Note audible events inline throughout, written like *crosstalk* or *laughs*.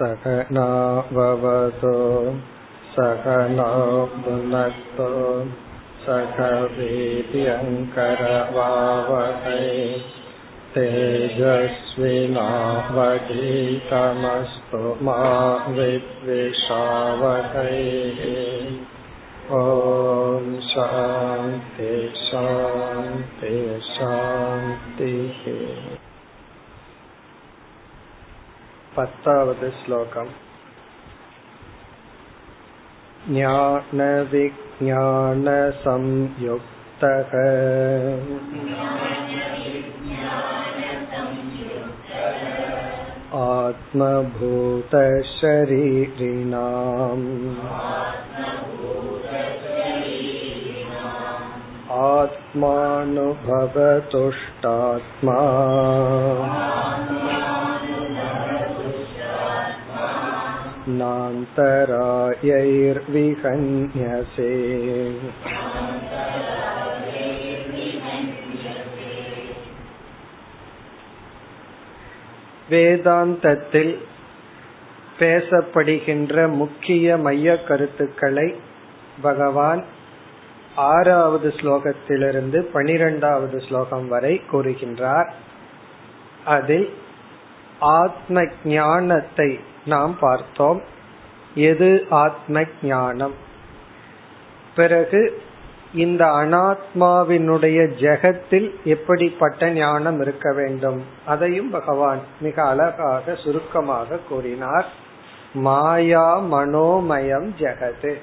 सकनाववतो सकनो भुनक्तो सकवीर्यङ्करवावहै तेजस्विनावधीतमस्तु मा विद्विषावहैः ॐ शान्ति शान्ति शान्तिः पत्तावद् श्लोकम् ज्ञानविज्ञानसंयुक्तः आत्मभूतशरीरिणाम् आत्मानुभवतुष्टात्मा नान्तरायैर्विहन्यसे வேதாந்தத்தில் பேசப்படுகின்ற முக்கிய மைய கருத்துக்களை பகவான் ஆறாவது ஸ்லோகத்திலிருந்து பனிரெண்டாவது ஸ்லோகம் வரை கூறுகின்றார் அதில் ஆத்ம ஞானத்தை நாம் பார்த்தோம். எது ஆத்ம ஞானம் பிறகு இந்த அனாத்மாவினுடைய ஜெகத்தில் எப்படிப்பட்ட ஞானம் இருக்க வேண்டும்? அதையும் பகவான் மிக அழகாக சுருக்கமாக கூறினார். மாயா மனோமயம் ஜெகது.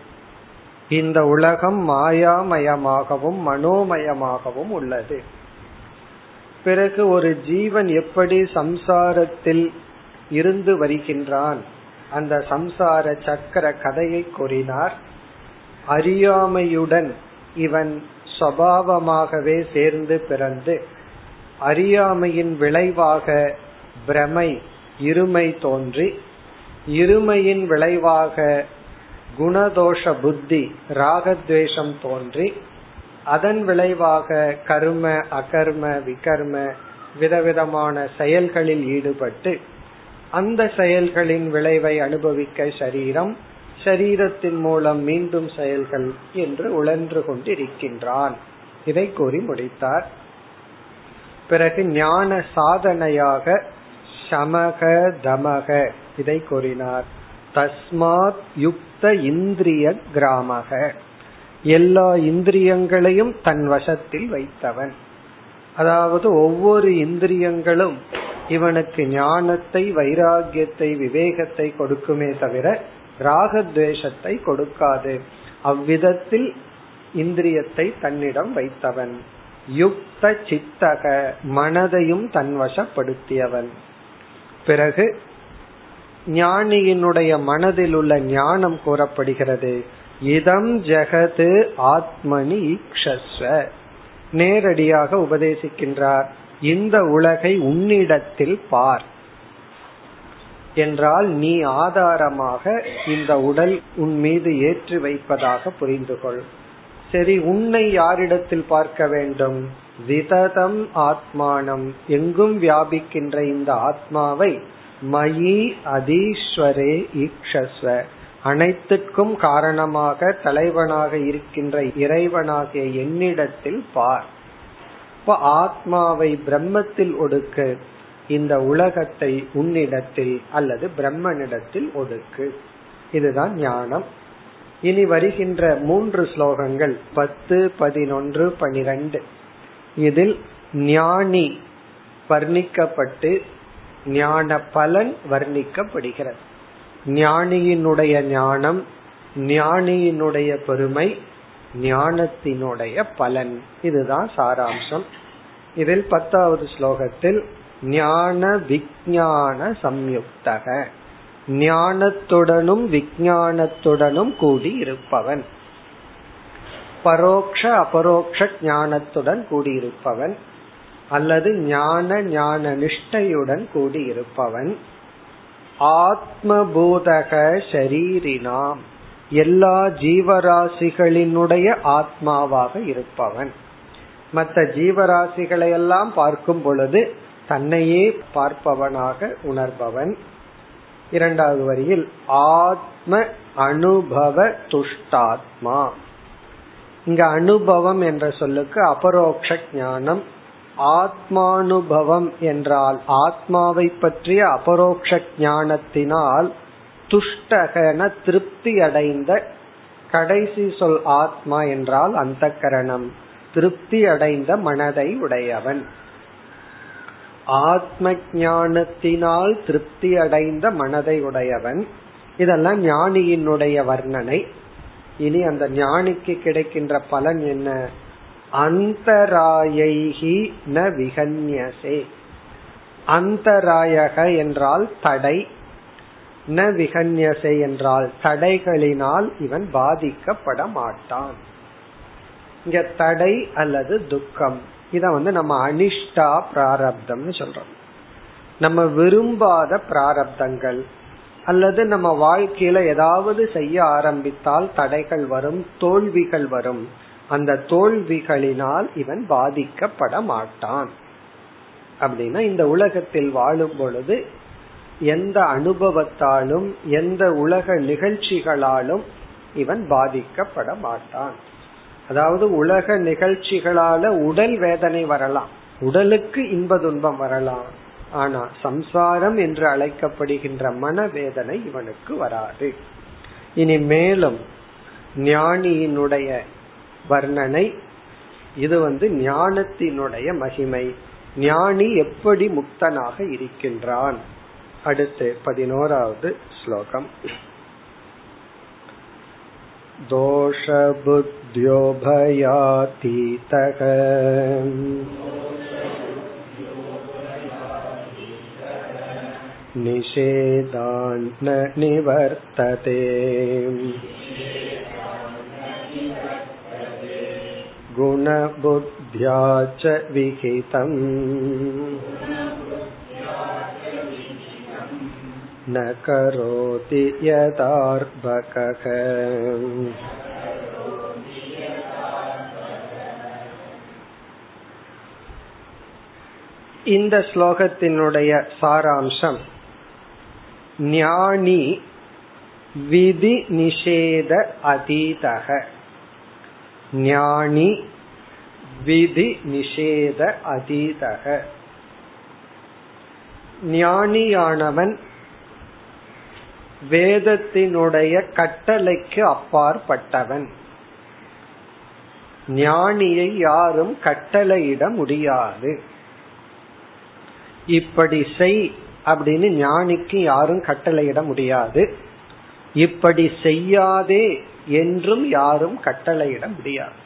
இந்த உலகம் மாயாமயமாகவும் மனோமயமாகவும் உள்ளது. பிறகு ஒரு ஜீவன் எப்படி சம்சாரத்தில் இருந்து வருகின்றான்? அந்த சம்சார சக்கர கதையை கூறினார். அறியாமையுடன் இவன் சபாவமாகவே சேர்ந்து பிறந்து அறியாமையின் விளைவாக பிரமை இருமை தோன்றி இருமையின் விளைவாக குணதோஷ புத்தி ராகத்வேஷம் தோன்றி அதன் விளைவாக கர்ம அகர்ம விகர்ம விதவிதமான செயல்களில் ஈடுபட்டு அந்த செயல்களின் விளைவை அனுபவிக்க சரீரம் சரீரத்தின் மூலம் மீண்டும் செயல்கள் என்று உழன்று கொண்டிருக்கின்றான். இதை கூறி முடித்தார். பிறகு ஞான சாதனையாக சமக தமக இதை கூறினார். தஸ்மாத் யுக்த இந்திரிய கிராமக. எல்லா இந்திரியங்களையும் தன் வசத்தில் வைத்தவன். அதாவது ஒவ்வொரு இந்திரியங்களும் இவனுக்கு ஞானத்தை வைராகியத்தை விவேகத்தை கொடுக்குமே தவிர ராகத்வேஷத்தை கொடுக்காது. அவ்விதத்தில் இந்திரியத்தை தன்னிடம் வைத்தவன். யுக்த சித்தக மனதையும் தன்வசப்படுத்தியவன் பிறகு ஞானியினுடைய மனதில் உள்ள ஞானம் கூறப்படுகிறது. இதம் ஜெகது ஆத்மனி ஈக்ஷஸ்வ நேரடியாக உபதேசிக்கின்றார் இந்த உலகை உன்னிடத்தில் பார். என்றால் நீ ஆதாரமாக இந்த உடல் உன் மீது ஏற்றி வைப்பதாக புரிந்து கொள் சரி உன்னை யாரிடத்தில் பார்க்க வேண்டும்? விததம் ஆத்மானம். எங்கும் வியாபிக்கின்ற இந்த ஆத்மாவை மயி அதீஸ்வரே ஈக்ஷஸ்வ. அனைத்துக்கும் காரணமாக தலைவனாக இருக்கின்ற இறைவனாகிய என்னிடத்தில் பார். இப்ப ஆத்மாவை பிரம்மத்தில் ஒடுக்கு. இந்த உலகத்தை உன்னிடத்தில் அல்லது பிரம்மனிடத்தில் ஒடுக்கு இதுதான் ஞானம். இனி வருகின்ற மூன்று ஸ்லோகங்கள் பத்து பதினொன்று பனிரெண்டு. இதில் ஞானி வர்ணிக்கப்பட்டு ஞான பலன் வர்ணிக்கப்படுகிறது. ஞானியினுடைய ஞானம் ஞானியினுடைய பெருமை ஞானத்தினுடைய பலன். இதுதான் சாராம்சம். இதில் பத்தாவது ஸ்லோகத்தில் ஞான விஜயான சம்யுக்தக. ஞானத்துடனும் விஞ்ஞானத்துடனும் கூடி இருப்பவன் பரோக்ஷ அபரோக்ஷ ஞானத்துடன் கூடியிருப்பவன். அல்லது ஞான ஞான நிஷ்டையுடன் கூடியிருப்பவன். ஆத்மபூதக ஷரீரினாம். எல்லா ஜீவராசிகளினுடைய ஆத்மாவாக இருப்பவன். மற்ற ஜீவராசிகளை எல்லாம் பார்க்கும் பொழுது தன்னையே பார்ப்பவனாக உணர்பவன். இரண்டாவது வரியில் ஆத்ம அனுபவ துஷ்டாத்மா. இங்க அனுபவம் என்ற சொல்லுக்கு அபரோக்ஷ ஞானம் ஆத்மானுபவம் என்றால் ஆத்மாவை பற்றிய அபரோக்ஷ ஞானத்தினால் துஷ்டகன திருப்தி அடைந்த கடைசி சொல் ஆத்மா என்றால் அந்த கரணம் திருப்தி அடைந்த மனதை உடையவன். ஆத்ம ஞானத்தினால் திருப்தி அடைந்த மனதை உடையவன். இதெல்லாம் ஞானியினுடைய வர்ணனை. இனி அந்த ஞானிக்கு கிடைக்கின்ற பலன் என்ன? அந்தராயைகி ந விகன்யசே. அந்தராயக என்றால் தடை ந விகன்யசை என்றால் தடைகளினால் இவன் பாதிக்கப்பட மாட்டான். இங்க தடை அல்லது துக்கம் இத வந்து நம்ம அனிஷ்டா பிராரப்தம்னு சொல்றோம். நம்ம விரும்பாத பிராரப்தங்கள் அல்லது நம்ம வாழ்க்கையில ஏதாவது செய்ய ஆரம்பித்தால் தடைகள் வரும் தோல்விகள் வரும் அந்த தோல்விகளினால் இவன் பாதிக்கப்பட மாட்டான். அப்படின்னா இந்த உலகத்தில் வாழும் பொழுது எந்த அனுபவத்தாலும் எந்த உலக நிகழ்ச்சிகளாலும் இவன் பாதிக்கப்பட மாட்டான். அதாவது உலக நிகழ்ச்சிகளால உடல் வேதனை வரலாம். உடலுக்கு இன்ப துன்பம் வரலாம். ஆனா சம்சாரம் என்று அழைக்கப்படுகின்ற மனவேதனை இவனுக்கு வராது. இனி மேலும் ஞானியினுடைய வர்ணனை இது வந்து ஞானத்தினுடைய மகிமை ஞானி எப்படி முக்தனாக இருக்கின்றான் அடுத்து பதினோராவது ஸ்லோகம் दोषबुद्ध्यो भयातीतः निषेधान्न निवर्तते गुणबुद्ध्या च विहितम् न करोति यदार्भकः இந்த ஸ்லோகத்தினுடைய சாராம்சம் ஞானி விதி நிஷேத அதீதக ஞானி விதி நிஷேத அதீதக. ஞானியானவன் வேதத்தினுடைய கட்டளைக்கு அப்பாற்பட்டவன். ஞானியை யாரும் கட்டளையிட முடியாது. இப்படி செய் அப்படின்னு ஞானிக்கு யாரும் கட்டளையிட முடியாது. இப்படி செய்யாதே என்றும் யாரும் கட்டளையிட முடியாது.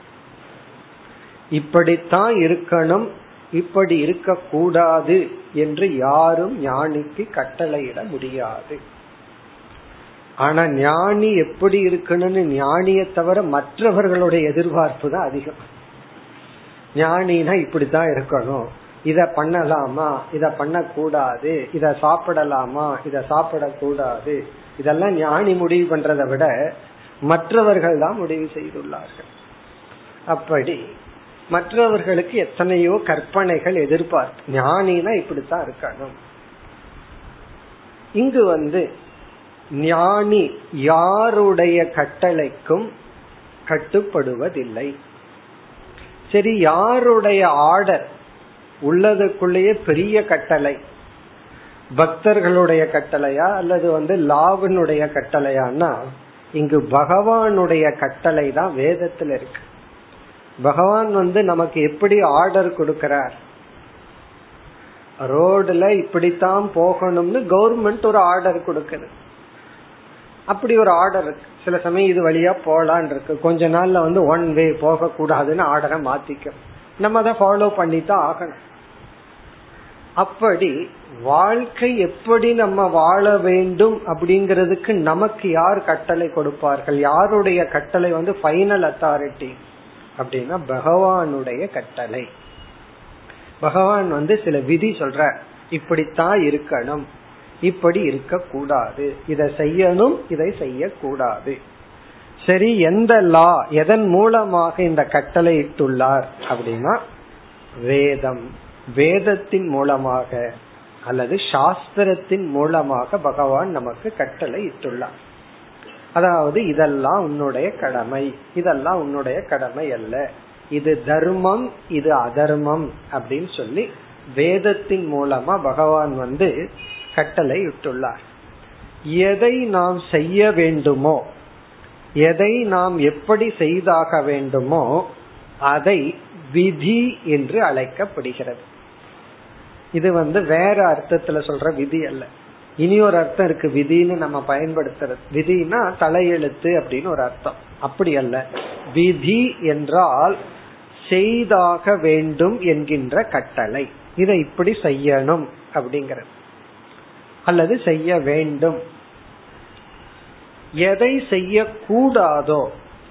இப்படித்தான் இருக்கணும் இப்படி இருக்கக்கூடாது என்று யாரும் ஞானிக்கு கட்டளையிட முடியாது. ஆனா ஞானி எப்படி இருக்கணும்னு ஞானியை தவிர மற்றவர்களுடைய எதிர்பார்ப்பு தான் அதிகம். ஞானினா இப்படித்தான் இருக்கணும். இத பண்ணலாமா? இத பண்ணக்கூடாது. இத சாப்பிடலாமா? இத சாப்பிடக்கூடாது. இதெல்லாம் ஞானி முடிவு பண்றதை விட மற்றவர்கள் தான் முடிவு செய்துள்ளார்கள். அப்படி மற்றவர்களுக்கு எத்தனையோ கற்பனைகள் எதிர்பார்ப்பு ஞானினா இப்படித்தான் இருக்கணும். இங்கு வந்து ஞானி யாருடைய கட்டளைக்கும் கட்டுப்படுவதில்லை. சரி யாருடைய ஆர்டர் உள்ளதுக்குள்ளேயே பெரிய கட்டளை பக்தர்களுடைய கட்டளையா அல்லது வந்து லாவினுடைய கட்டளையான்னா இங்கு பகவானுடைய கட்டளை தான் வேதத்துல இருக்கு. பகவான் வந்து நமக்கு எப்படி ஆர்டர் கொடுக்கிறார்? ரோடுல இப்படித்தான் போகணும்னு கவர்மெண்ட் ஒரு ஆர்டர் கொடுக்குது. அப்படி ஒரு ஆர்டர் இருக்கு. சில சமயம் இது வழியா போலான் இருக்கு. கொஞ்ச நாள்ல வந்து ஒன் வே போக கூடாதுன்னு ஆர்டரை மாத்திக்கும். நம்ம அதை ஃபாலோ பண்ணி தான் ஆகணும். அப்படி வாழ்க்கை எப்படி நம்ம வாழ வேண்டும் அப்படிங்கறதுக்கு நமக்கு யார் கட்டளை கொடுப்பார்கள்? யாருடைய கட்டளை வந்து ஃபைனல் அத்தாரிட்டி அப்படின்னா பகவானுடைய கட்டளை. பகவான் வந்து சில விதி சொல்ற இப்படித்தான் இருக்கணும். இப்படி இருக்க கூடாது இதை செய்யணும் இதை செய்யக்கூடாது. சரி எந்த லா எதன் மூலமாக இந்த கட்டளை இட்டுள்ளார் அப்படின்னா வேதம். வேதத்தின் மூலமாக அல்லது சாஸ்திரத்தின் மூலமாக பகவான் நமக்கு கட்டளை இட்டுள்ளார். அதாவது இதெல்லாம் உன்னுடைய கடமை இதெல்லாம் உன்னுடைய கடமை அல்ல. இது தர்மம் இது அதர்மம் அப்படின்னு சொல்லி வேதத்தின் மூலமா பகவான் வந்து கட்டளை இட்டுள்ளார். எதை நாம் செய்ய வேண்டுமோ எதை நாம் எப்படி செய்தாக வேண்டுமோ அதை விதி என்று அழைக்கப்படுகிறது. இது வந்து வேற அர்த்தத்துல சொல்ற விதி அல்ல. இனி ஒரு அர்த்தம் இருக்கு விதின்னு நம்ம பயன்படுத்துறது விதினா தலையெழுத்து அப்படின்னு ஒரு அர்த்தம். அப்படி அல்ல. விதி என்றால் செய்தாக வேண்டும் என்கின்ற கட்டளை. இதை இப்படி செய்யணும் அப்படிங்கிறது. அல்லது செய்ய வேண்டும். எதை செய்யக்கூடாதோ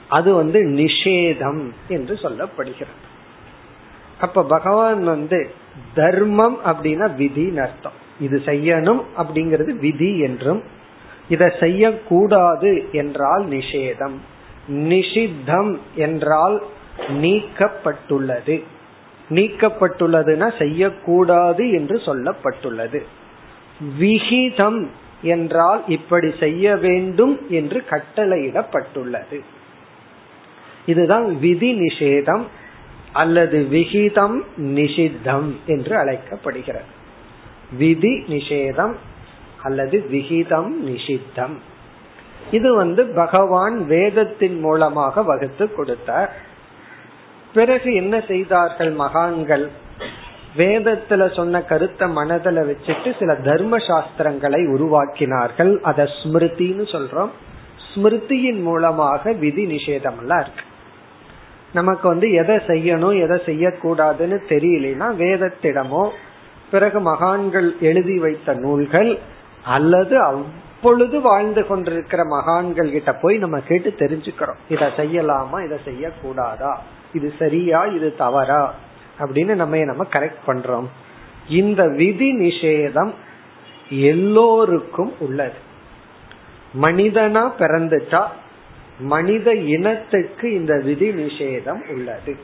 அது வந்து நிஷேதம் என்று சொல்லப்படுகிறது. அப்ப பகவான் வந்து தர்மம் அப்படின்னா விதின்னு அர்த்தம் இது செய்யணும் அப்படிங்கிறது விதி என்றும் இதை செய்யக்கூடாது என்றால் நிஷேதம். நிஷித்தம் என்றால் நீக்கப்பட்டுள்ளது. நீக்கப்பட்டுள்ளதுன்னா செய்யக்கூடாது என்று சொல்லப்பட்டுள்ளது. விகிதம் என்றால் இப்படி செய்ய வேண்டும் என்று கட்டளையிடப்பட்டுள்ளது. இதுதான் விதி நிஷேதம். அல்லது விகிதம் நிஷித்தம் என்று அழைக்கப்படுகிறது. விதி நிஷேதம் அல்லது விகிதம் நிஷித்தம். இது வந்து பகவான் வேதத்தின் மூலமாக வகுத்து கொடுத்தார். பிறகு என்ன செய்தார்கள் மகான்கள்? வேதத்துல சொன்ன கருத்தை மனதில் வச்சுட்டு சில தர்ம சாஸ்திரங்களை உருவாக்கினார்கள். அத ஸ்மிருதின்னு சொல்றோம். ஸ்மிருதியின் மூலமாக விதி நிஷேதம் எல்லாம் இருக்கு. நமக்கு வந்து எதை செய்யணும் எதை செய்யக்கூடாதுன்னு தெரியலனா வேதத்திடமோ பிறகு மகான்கள் எழுதி வைத்த நூல்கள் அல்லது அப்பொழுது வாழ்ந்து கொண்டிருக்கிற மகான்கள் கிட்ட போய் நம்ம கேட்டு தெரிஞ்சுக்கிறோம். இதை செய்யலாமா இதை செய்யக்கூடாதா? இது சரியா இது தவறா? அப்படின்னு நம்ம நம்ம கரெக்ட் பண்றோம். இந்த விதி நிஷேதம் எல்லோருக்கும் உள்ளது. மனிதனா பிறந்துட்டா மனித இனத்துக்கு இந்த விதி நிஷேதம் உள்ளது.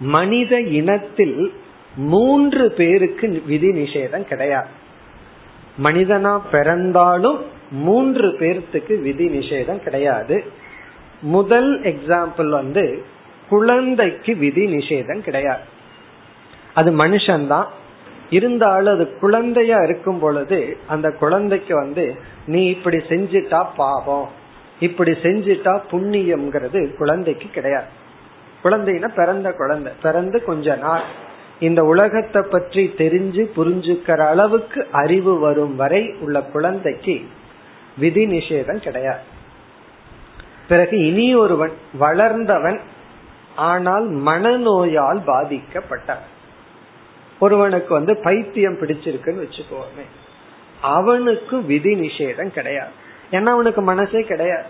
மனித இனத்தில் மூன்று பேருக்கு விதி நிஷேதம் கிடையாது. மனிதனா பிறந்தாலும் மூன்று பேர்த்துக்கு விதி நிஷேதம் கிடையாது. முதல் எக்ஸாம்பிள் வந்து குழந்தைக்கு விதி நிஷேதம் கிடையாது. அது மனுஷன்தான். இருந்தாலும் அது குழந்தையா இருக்கும் பொழுது அந்த குழந்தைக்கு வந்து நீ இப்படி செஞ்சிட்டா பாவம். இப்படி செஞ்சிட்டா புண்ணியம்ங்கிறது குழந்தைக்கு கிடையாது. குழந்தைன்னா பிறந்த குழந்தை பிறந்து கொஞ்ச நாள். இந்த உலகத்தை பற்றி தெரிஞ்சு புரிஞ்சுக்கிற அளவுக்கு அறிவு வரும் வரை உள்ள குழந்தைக்கு விதி நிஷேதம் கிடையாது. பிறகு இனி ஒருவன் வளர்ந்தவன் ஆனால் மனநோயால் பாதிக்கப்பட்டான் ஒருவனுக்கு வந்து பைத்தியம் பிடிச்சிருக்குன்னு வச்சுக்கோமே அவனுக்கு விதி நிஷேதம் கிடையாது. ஏன்னா அவனுக்கு மனசே கிடையாது.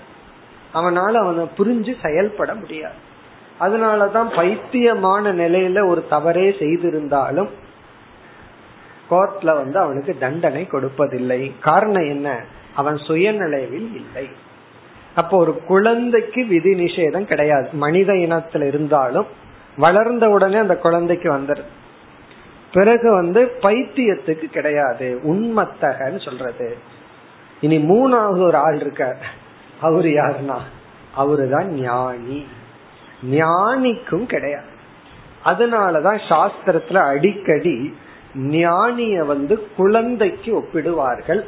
அவனால அவனை புரிஞ்சு செயல்பட முடியாது. அதனாலதான் பைத்தியமான நிலையில ஒரு தவறே செய்திருந்தாலும் கோர்ட்ல வந்து அவனுக்கு தண்டனை கொடுப்பதில்லை. காரணம் என்ன? அவன் சுயநிலைவில் இல்லை. அப்போ ஒரு குழந்தைக்கு விதி நிஷேதம் கிடையாது. மனித இனத்துல இருந்தாலும் வளர்ந்த உடனே அந்த குழந்தைக்கு வந்துருது பிறகு வந்து பைத்தியத்துக்கு கிடையாது. உண்மத்தகன்னு சொல்றது. இனி மூணாவது ஒரு ஆள் இருக்கார் அவரு யாருன்னா? அவருதான் ஞானி. ஞானிக்கும் கிடையாது. அதனாலதான் சாஸ்திரத்துல அடிக்கடி ஞானிய வந்து குழந்தைக்கு ஒப்பிடுவார்கள்.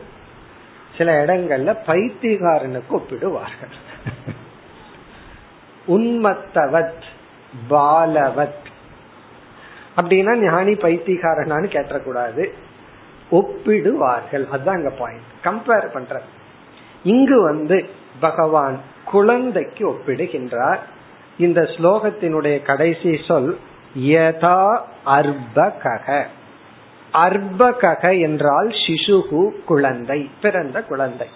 சில இடங்கள்ல பைத்தியகாரனுக்கு ஒப்பிடுவார்கள். உன்மத்தவத் பாலவத். அப்படின்னா ஞானி பைத்தியகாரனான்னு கேட்டக்கூடாது ஒப்பிடுவார்கள். அதுதான் அங்க பாயிண்ட் கம்பேர் பண்ற இங்கு வந்து பகவான் குழந்தைக்கு ஒப்பிடுகின்றார். இந்த ஸ்லோகத்தினுடைய கடைசி சொல் யதா அர்பகக அர்பகக என்றால் சிசுகு குழந்தை பிறந்த குழந்தை.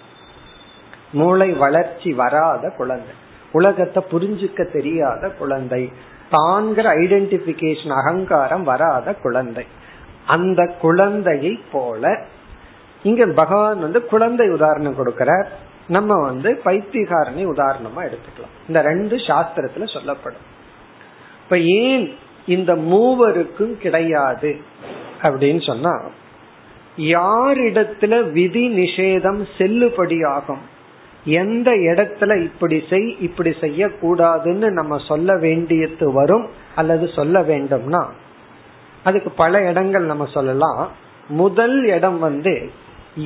மூளை வளர்ச்சி வராத குழந்தை. உலகத்தை புரிஞ்சுக்க தெரியாத குழந்தை. தாங்கிற ஐடென்டிபிகேஷன் அகங்காரம் வராத குழந்தை. அந்த குழந்தையை போல. இங்க பகவான் வந்து குழந்தை உதாரணம் கொடுக்கிறார். நம்ம வந்து பைத்தியகாரனை உதாரணமா எடுத்துக்கலாம். இந்த ரெண்டு சாஸ்திரத்துல சொல்லப்படும். இப்ப ஏன் இந்த மூவருக்கும் கிடையாது அப்படின்னு சொன்னா யாரிடத்துல விதி நிஷேதம் செல்லுபடியாகும் எந்த இடத்துல இப்படி செய் இப்படி செய்யக்கூடாதுன்னு நம்ம சொல்ல வேண்டியது வரும் அல்லது சொல்ல வேண்டும்னா அதுக்கு பல இடங்கள் நம்ம சொல்லலாம். முதல் இடம் வந்து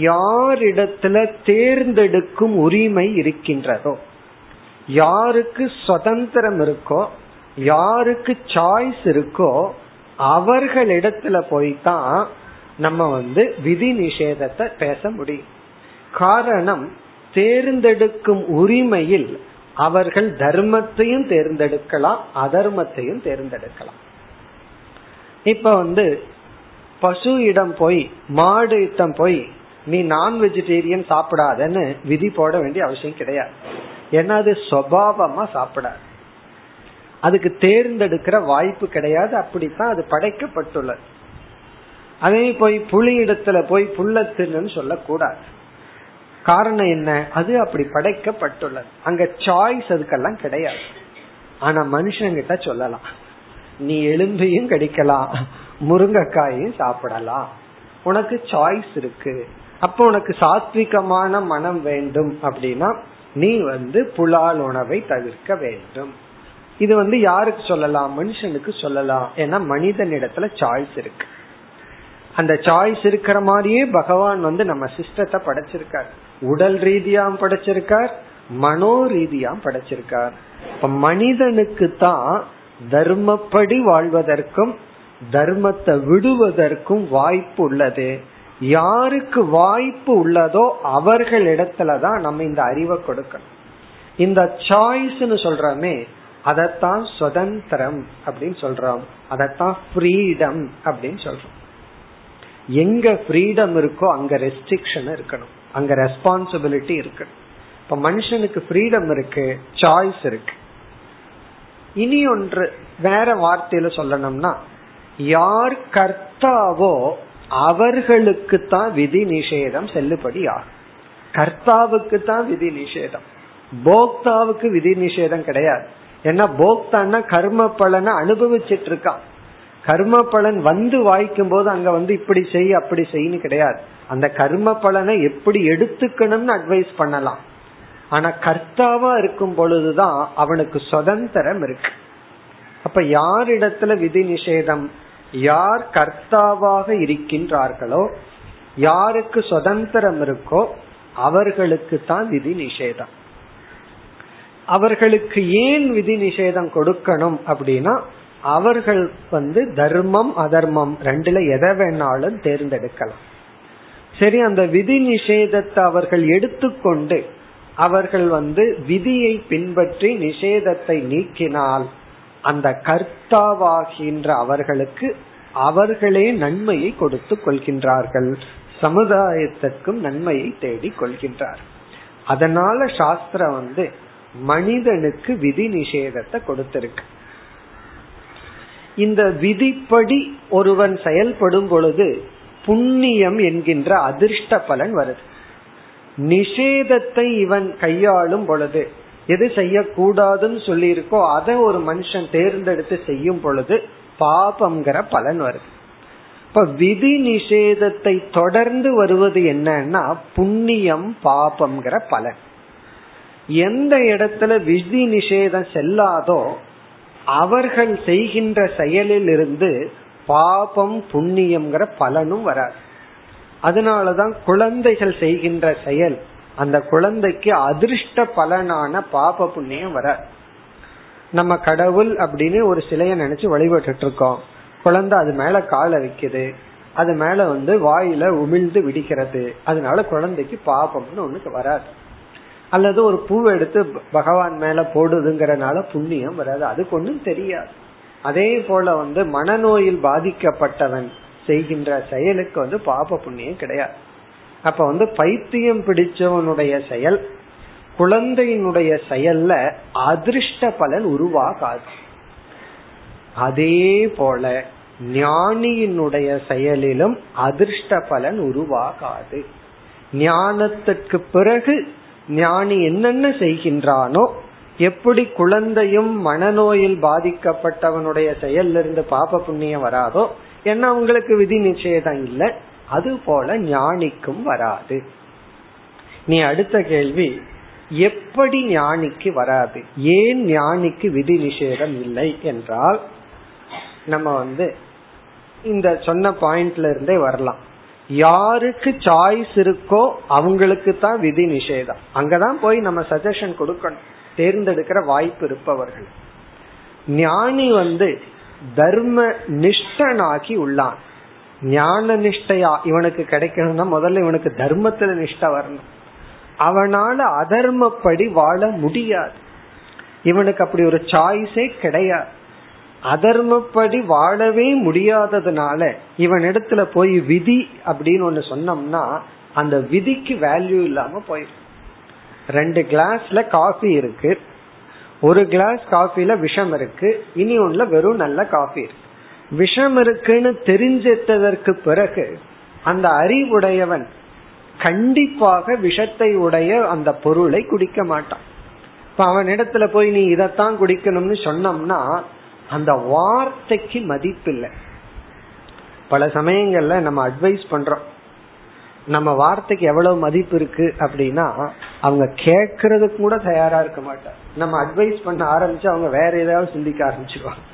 யாரிடத்துல தேர்ந்தெடுக்கும் உரிமை இருக்கின்றதோ யாருக்கு சுதந்திரம் இருக்கோ யாருக்கு சாய்ஸ் இருக்கோ அவர்களிடத்துல போய்தான் நம்ம வந்து விதி நிஷேதத்தை பேச முடியும். காரணம் தேர்ந்தெடுக்கும் உரிமையில் அவர்கள் தர்மத்தையும் தேர்ந்தெடுக்கலாம் அதர்மத்தையும் தேர்ந்தெடுக்கலாம். இப்ப வந்து பசு இடம் போய் மாடு இடம் போய் நீ நான் வெஜிடேரியன் சாப்பிடாதன்னு விதி போட வேண்டிய அவசியம் கிடையாது. ஏன்னா அது சுவாவமா சாப்பிடாது. அதுக்கு தேர்ந்தெடுக்கிற வாய்ப்பு கிடையாது. அப்படித்தான் அது படைக்கப்பட்டுள்ளது. அதே போய் புலி இடத்துல போய் புல்லத்துன்னு சொல்லக்கூடாது. காரணம் என்ன? அது அப்படி படைக்கப்பட்டுள்ளது. அங்க சாய்ஸ் அதுக்கெல்லாம் கிடையாது. ஆனா மனுஷங்கிட்ட சொல்லலாம். நீ எலும்பையும் கடிக்கலாம் முருங்கைக்காயையும் சாப்பிடலாம். உனக்கு சாய்ஸ் இருக்கு. அப்ப உனக்கு சாத்விகமான மனம் வேண்டும் அப்படின்னா நீ வந்து புலால் உணவை தவிர்க்க வேண்டும். இது வந்து யாருக்கு சொல்லலாம்? மனுஷனுக்கு சொல்லலாம். ஏன்னா மனிதனிடத்துல சாய்ஸ் இருக்கு. அந்த சாய்ஸ் இருக்கிற மாதிரியே பகவான் வந்து நம்ம சிஸ்டத்தை படைச்சிருக்கார். உடல் ரீதியாம் படைச்சிருக்கார் மனோ ரீதியாம் படைச்சிருக்கார். இப்ப மனிதனுக்கு தான் தர்மப்படி வாழ்வதற்கும் தர்மத்தை விடுவதற்கும் வாய்ப்பு உள்ளது. யாருக்கு வாய்ப்பு உள்ளதோ அவர்களிடத்துலதான் நம்ம இந்த அறிவை கொடுக்கணும். இந்த சாய்ஸ்னு சொல்றமே அதத்தான் சுதந்திரம் அப்படின்னு சொல்றோம். அதத்தான் ஃப்ரீடம் அப்படின்னு சொல்றோம். எங்க ஃப்ரீடம் இருக்கோ அங்க ரெஸ்ட்ரிக்ஷன் இருக்கணும். அங்க ரெஸ்பான்சிபிலிட்டி இருக்கணும். இப்ப மனுஷனுக்கு ஃப்ரீடம் இருக்கு சாய்ஸ் இருக்கு. இனி ஒன்று வேற வார்த்தையில சொல்லணும்னா யார் கர்த்தாவோ அவர்களுக்கு தான் விதி நிஷேதம் செல்லுபடி ஆகும். கர்த்தாவுக்கு தான் விதி நிஷேதம். போக்தாவுக்கு விதி நிஷேதம் கிடையாது. ஏன்னா போக்தான்னா கர்ம பலனை அனுபவிச்சிட்டு இருக்கான் கர்ம பலன் வந்து வாய்க்கும் போது அங்க வந்து இப்படி செய் அப்படி செய்யு கிடையாது. அந்த கர்ம பலனை எப்படி எடுத்துக்கணும்னு அட்வைஸ் பண்ணலாம். ஆனா கர்த்தாவா இருக்கும் பொழுதுதான் அவனுக்கு சுதந்திரம் இருக்கு. அப்ப யாரிடத்துல விதி நிஷேதம்? யார் கர்த்தாவாக இருக்கின்றார்களோ யாருக்கு சுதந்திரம் இருக்கோ அவர்களுக்கு தான் விதி நிஷேதம். அவர்களுக்கு ஏன் விதி நிஷேதம் கொடுக்கணும் அப்படின்னா அவர்கள் வந்து தர்மம் அதர்மம் ரெண்டுல எதை வேணாலும் தேர்ந்தெடுக்கலாம். சரி அந்த விதி நிஷேதத்தை அவர்கள் எடுத்துக்கொண்டு அவர்கள் வந்து விதியை பின்பற்றி நிஷேதத்தை நீக்கினால் அந்த கர்த்தாவாகின்ற அவர்களுக்கு அவர்களே நன்மையை கொடுத்து கொள்கின்றார்கள். சமுதாயத்திற்கும் நன்மையை தேடி கொள்கின்றார். அதனால சாஸ்திரம் வந்து மனிதனுக்கு விதி நிஷேதத்தை கொடுத்திருக்கு. இந்த விதிப்படி ஒருவன் செயல்படும் பொழுது புண்ணியம் என்கின்ற அதிர்ஷ்ட பலன் வருது. நிஷேதத்தை இவன் கையாளும் பொழுது எது செய்யக்கூடாதுன்னு சொல்லி இருக்கோ அதை ஒரு மனுஷன் தேர்ந்தெடுத்து செய்யும் பொழுது பாபம்ங்கிற பலன் வருது. இப்ப விதி நிஷேதத்தை தொடர்ந்து வருவது என்னன்னா புண்ணியம் பாபம்ங்கிற பலன். எந்த இடத்துல விதி நிஷேதம் செல்லாதோ அவர்கள் செய்கின்ற செயலில் இருந்து பாபம் புண்ணியம்ங்கிற பலனும் வராது. அதனாலதான் குழந்தைகள் செய்கின்ற செயல் அந்த குழந்தைக்கு அதிர்ஷ்ட பலனான பாப புண்ணியம் வர. நம்ம கடவுள் அப்படின்னு ஒரு சிலைய நினைச்சு வழிபட்டு இருக்கோம் குழந்தை அது மேல காலை வைக்குது அது மேல வந்து வாயில உமிழ்ந்து விடிக்கிறது. அதனால குழந்தைக்கு பாபம்னு ஒண்ணுக்கு வராது. அல்லது ஒரு பூ எடுத்து பகவான் மேல போடுதுங்கிறனால புண்ணியம் வராது. அதுக்கு ஒண்ணும் தெரியாது. அதே போல வந்து மனநோயில் பாதிக்கப்பட்டவன் செய்கின்ற செயலுக்கு வந்து பாப புண்ணியம் கிடையாது. அப்ப வந்து பைத்தியம் பிடிச்சவனுடைய செயல் குழந்தையினுடைய செயல்ல அதிர்ஷ்ட பலன் உருவாகாது. அதே போல ஞானியினுடைய செயலிலும் அதிர்ஷ்ட பலன் உருவாகாது. ஞானத்துக்கு பிறகு ஞானி என்னென்ன செய்கின்றானோ எப்படி குழந்தையும் மனநோயில் பாதிக்கப்பட்டவனுடைய செயல்ல இருந்து பாப புண்ணியம் வராதோ ஏன்னா அவங்களுக்கு விதி நிச்சயம் இல்லை? அது போல ஞானிக்கும் வராது. நீ அடுத்த கேள்வி எப்படி ஞானிக்கு வராது? ஏன் ஞானிக்கு விதி நிஷேதம் இல்லை என்றால் நம்ம வந்து இந்த சொன்ன பாயிண்ட்ல இருந்தே வரலாம். யாருக்கு சாய்ஸ் இருக்கோ அவங்களுக்கு தான் விதி நிஷேதம். அங்கதான் போய் நம்ம சஜஷன் கொடுக்கணும். தேர்ந்தெடுக்கிற வாய்ப்பு இருப்பவர்கள். ஞானி வந்து தர்ம நிஷ்டனாகி உள்ளான். ஞான நிஷ்டையா இவனுக்கு கிடைக்கணும்னா முதல்ல இவனுக்கு தர்மத்துல நிஷ்ட வரணும். அவனால அதர்மப்படி வாழ முடியாது. இவனுக்கு அப்படி ஒரு சாய்ஸே கிடையாது. அதர்மப்படி வாழவே முடியாததுனால இவன் இடத்துல போய் விதி அப்படின்னு ஒண்ணு சொன்னோம்னா அந்த விதிக்கு வேல்யூ இல்லாம போயிடும். ரெண்டு கிளாஸ்ல காஃபி இருக்கு. ஒரு கிளாஸ் காஃபில விஷம் இருக்கு. இனி ஒண்ணுல வெறும் நல்ல காஃபி இருக்கு. விஷம் இருக்குன்னு தெரிஞ்சதற்கு பிறகு அந்த அறிவுடையவன் கண்டிப்பாக விஷத்தை உடைய அந்த பொருளை குடிக்க மாட்டான். இப்ப அவன் இடத்துல போய் நீ இதைத்தான் குடிக்கணும்னு சொன்னோம்னா அந்த வார்த்தைக்கு மதிப்பில்லை. பல சமயங்கள்ல நம்ம அட்வைஸ் பண்றோம். நம்ம வார்த்தைக்கு எவ்வளவு மதிப்பு இருக்கு அப்படின்னா அவங்க கேட்கறதுக்கு கூட தயாரா இருக்க மாட்டாங்க. நம்ம அட்வைஸ் பண்ண ஆரம்பிச்சு அவங்க வேற ஏதாவது சிந்திக்க ஆரம்பிச்சுக்குவாங்க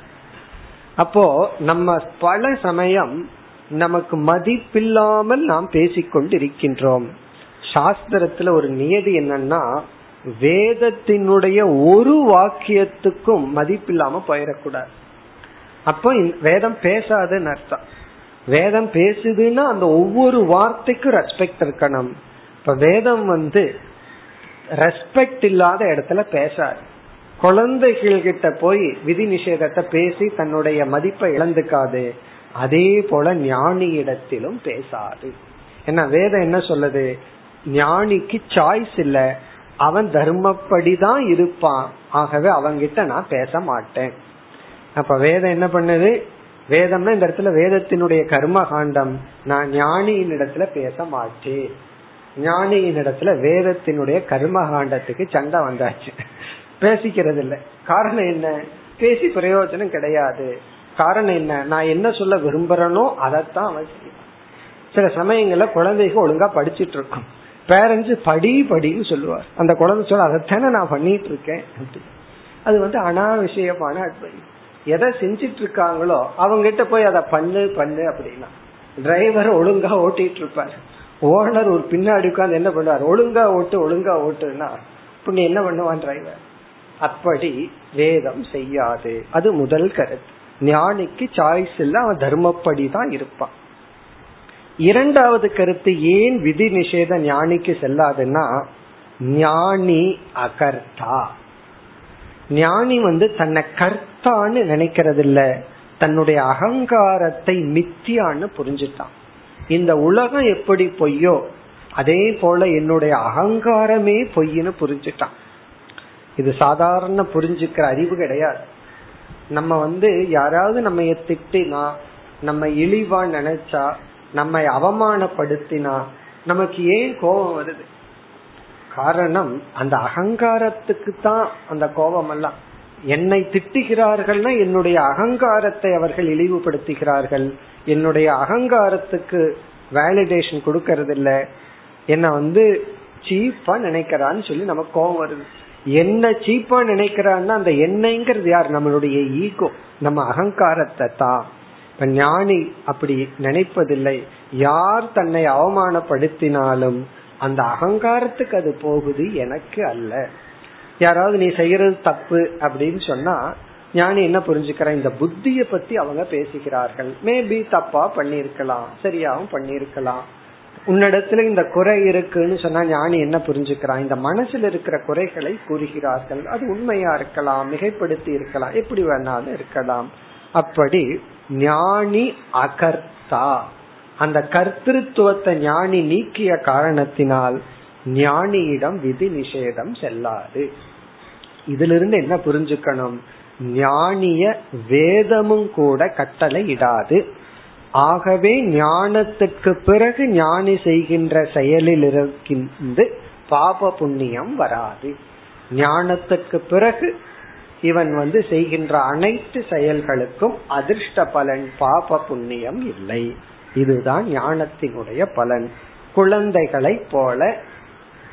அப்போ நம்ம பல சமயம் நமக்கு மதிப்பில்லாமல் நாம் பேசிக்கொண்டு இருக்கின்றோம் சாஸ்திரத்துல ஒரு நியதி என்னன்னா வேதத்தினுடைய ஒரு வாக்கியத்துக்கும் மதிப்பில்லாம போயிடக்கூடாது. அப்போ வேதம் பேசாதுன்னு அர்த்தம். வேதம் பேசுதுன்னா அந்த ஒவ்வொரு வார்த்தைக்கும் ரெஸ்பெக்ட் இருக்கணும். இப்ப வேதம் வந்து ரெஸ்பெக்ட் இல்லாத இடத்துல பேசாது. குழந்தைகள் கிட்ட போய் விதி நிஷேதத்தை பேசி தன்னுடைய மதிப்பை இழந்துக்காது. அதே போல ஞானியிடத்திலும் பேசாது. என்ன வேதம் என்ன சொல்லுது? ஞானிக்கு சாய்ஸ் இல்ல. அவன் தர்மப்படிதான் இருப்பான். ஆகவே அவங்கிட்ட நான் பேச மாட்டேன். அப்ப வேதம் என்ன பண்ணுது? வேதம்னா இந்த இடத்துல வேதத்தினுடைய கர்ம காண்டம். நான் ஞானியின் இடத்துல பேச மாட்டேன். ஞானியின் இடத்துல வேதத்தினுடைய கர்ம காண்டத்துக்கு சண்டை வந்தாச்சு. பேசிக்கிறது இல்லை காரணம் என்ன? பேசி பிரயோஜனம் கிடையாது. காரணம் என்ன? நான் என்ன சொல்ல விரும்புறனோ அதைத்தான் அவன் சில சமயங்கள்ல குழந்தைகள் ஒழுங்கா படிச்சிட்டு இருக்கும். பேரண்ட்ஸ் படி படின்னு சொல்லுவார். அந்த குழந்தை சொல்ல அதைத்தானே நான் பண்ணிட்டு இருக்கேன். அது வந்து அனாவசியமான அட்வைஸ். எதை செஞ்சிட்டு இருக்காங்களோ அவங்க கிட்ட போய் அதை பண்ணு பண்ணு அப்படின்னா. டிரைவர் ஒழுங்கா ஓட்டிட்டு இருப்பாரு ஓனர் ஒரு பின்னாடி உட்காந்து என்ன பண்ணுவார்? ஒழுங்கா ஓட்டு ஒழுங்கா ஓட்டுனா இப்ப என்ன பண்ணுவான் டிரைவர்? அப்படி வேதம் செய்யாது. அது முதல் கருத்து. ஞானிக்கு சாய்ஸ் இல்ல அவன் தர்மப்படி தான் இருப்பான். இரண்டாவது கருத்து ஏன் விதி நிஷேத ஞானிக்கு செல்லாதுன்னா ஞானி அகர்த்தா. ஞானி வந்து தன்னை சத்தான்னு நினைக்கிறது இல்ல தன்னுடைய அகங்காரத்தை மித்தியான்னு புரிஞ்சுட்டான். இந்த உலகம் எப்படி பொய்யோ அதே போல என்னுடைய அகங்காரமே பொய்ன்னு புரிஞ்சுட்டான். இது சாதாரண புரிஞ்சுக்கிற அறிவு கிடையாது. நம்ம வந்து யாராவது நம்ம திட்டினா நம்ம இழிவா நினைச்சா நம்ம அவமானப்படுத்தினா நமக்கு ஏன் கோபம் வருது? காரணம் அந்த அகங்காரத்துக்கு தான் அந்த கோபம் எல்லாம் என்னை திட்டுகிறார்கள்னா என்னுடைய அகங்காரத்தை அவர்கள் இழிவுபடுத்துகிறார்கள். என்னுடைய அகங்காரத்துக்கு வேலிடேஷன் கொடுக்கறது இல்ல என்ன வந்து சீப்பா நினைக்கிறான்னு சொல்லி நமக்கு கோபம் வருது. என்ன சீப்பா நினைக்கிறான்னா அந்த என்னைங்கிறது யார்? நம்மளுடைய ஈகோ நம்ம அகங்காரத்தை தான். இப்ப ஞானி அப்படி நினைப்பதில்லை. யார் தன்னை அவமானப்படுத்தினாலும் அந்த அகங்காரத்துக்கு அது போகுது எனக்கு அல்ல. யாராவது நீ செய்யறது தப்பு அப்படின்னு சொன்னா ஞானி என்ன புரிஞ்சுக்கிறேன்? இந்த புத்திய பத்தி அவங்க பேசுகிறார்கள் மேபி தப்பா பண்ணிருக்கலாம் சரியாவும் பண்ணிருக்கலாம் உன்னிடத்துல இந்த குறை இருக்குன்னு சொன்னா ஞானி என்ன புரிஞ்சுக்கிறான்? இந்த மனசுல இருக்கிற குறைகளை கூறுகிறார்கள். அது உண்மையா இருக்கலாம் மிகைப்படுத்தி இருக்கலாம் எப்படி வேணாலும் இருக்கலாம். அப்படி ஞானி அகர்த்தா. அந்த கர்த்திருவத்தை ஞானி நீக்கிய காரணத்தினால் ஞானியிடம் விதி நிஷேதம் செல்லாது. இதிலிருந்து என்ன புரிஞ்சுக்கணும்? ஞானிய வேதமும் கூட கட்டளை இடாது. ஆகவே ஞானத்துக்கு பிறகு ஞானி செய்கின்ற செயலில் இருக்கின்ற பாப புண்ணியம் வராது. ஞானத்துக்கு பிறகு இவன் வந்து செய்கின்ற அனைத்து செயல்களுக்கும் அதிர்ஷ்ட பலன் பாப புண்ணியம் இல்லை. இதுதான் ஞானத்தினுடைய பலன். குழந்தைகளை போல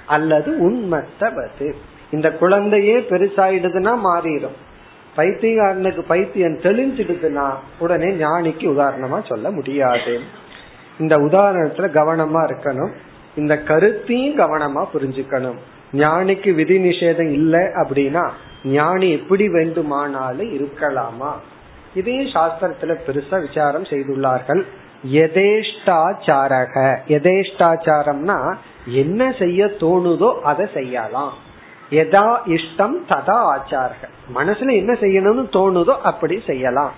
அல்லது உண்மத்தவது இந்த குழந்தையே பெருசாயிடுதுன்னா மாறிடும். பைத்தியக்காரனுக்கு பைத்தியம் தெளிஞ்சிடுதுன்னா உடனே ஞானிக்கு உதாரணமா சொல்ல முடியாது. இந்த உதாரணத்துல கவனமா இருக்கணும். இந்த கருத்தையும் கவனமா புரிஞ்சுக்கணும். ஞானிக்கு விதி நிஷேதம் இல்லை அப்படின்னா ஞானி எப்படி வேண்டுமானாலும் இருக்கலாமா? இதையும் சாஸ்திரத்துல பெருசா விசாரம் செய்துள்ளார்கள். எதேஷ்டாச்சாரக எதேஷ்டாச்சாரம்னா என்ன செய்ய தோணுதோ அதை செய்யலாம். எதா இஷ்டம் ததா ஆச்சாரக. மனசுல என்ன செய்யணும்னு தோணுதோ அப்படி செய்யலாம்.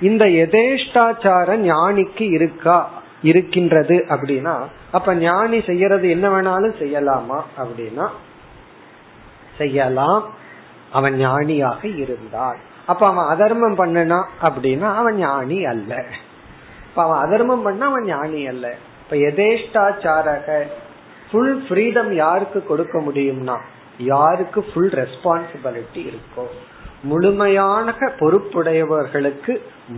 இந்த எதேஷ்டாச்சார ஞானிக்கு இருக்கா இருக்கின்றது அப்படின்னா அப்ப ஞானி செய்யறது என்ன வேணாலும் செய்யலாமா அப்படின்னா செய்யலாம். அவன் ஞானியாக இருந்தால் அப்ப அவன் அதர்மம் பண்ணனா அப்படின்னா அவன் ஞானி அல்ல. இப்ப அவன் அதர்மம் பண்ண அவன் ஞானி அல்ல. இப்ப எதேஷ்டாச்சாரக ஃபுல் ஃப்ரீடம் யாருக்கு கொடுக்க முடியும்னா யாருக்கு ஃபுல் ரெஸ்பான்சிபிலிட்டி இருக்கோ முழுமையான பொறுப்புடையவர்களுக்கு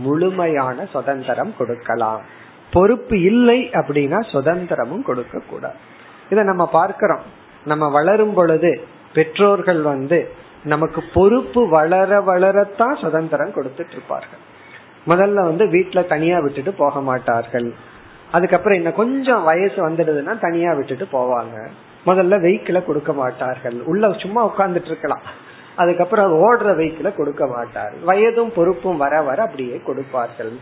முழுமையான சுதந்திரம் கொடுக்கலாம். பொறுப்பு இல்லை அப்படின்னா சுதந்திரமும் கொடுக்க கூடாது இத நம்ம பார்க்கிறோம். நம்ம வளரும் பொழுது பெற்றோர்கள் வந்து நமக்கு பொறுப்பு வளர வளரத்தான் சுதந்திரம் கொடுத்துட்டு இருப்பார்கள். முதல்ல வந்து வீட்டுல தனியா விட்டுட்டு போக மாட்டார்கள். அதுக்கப்புறம் என்ன கொஞ்சம் வயசு வந்துடுதுன்னா தனியா விட்டுட்டு போவாங்க. முதல்ல வெஹிக்கிள கொடுக்க மாட்டார்கள். உள்ள சும்மா உட்கார்ந்துட்டு இருக்கலாம். அதுக்கப்புறம் ஓடுற வெஹிக்கிள கொடுக்க மாட்டார்கள் வயதும் பொறுப்பும் வர வர அப்படியே கொடுப்பார்கள்.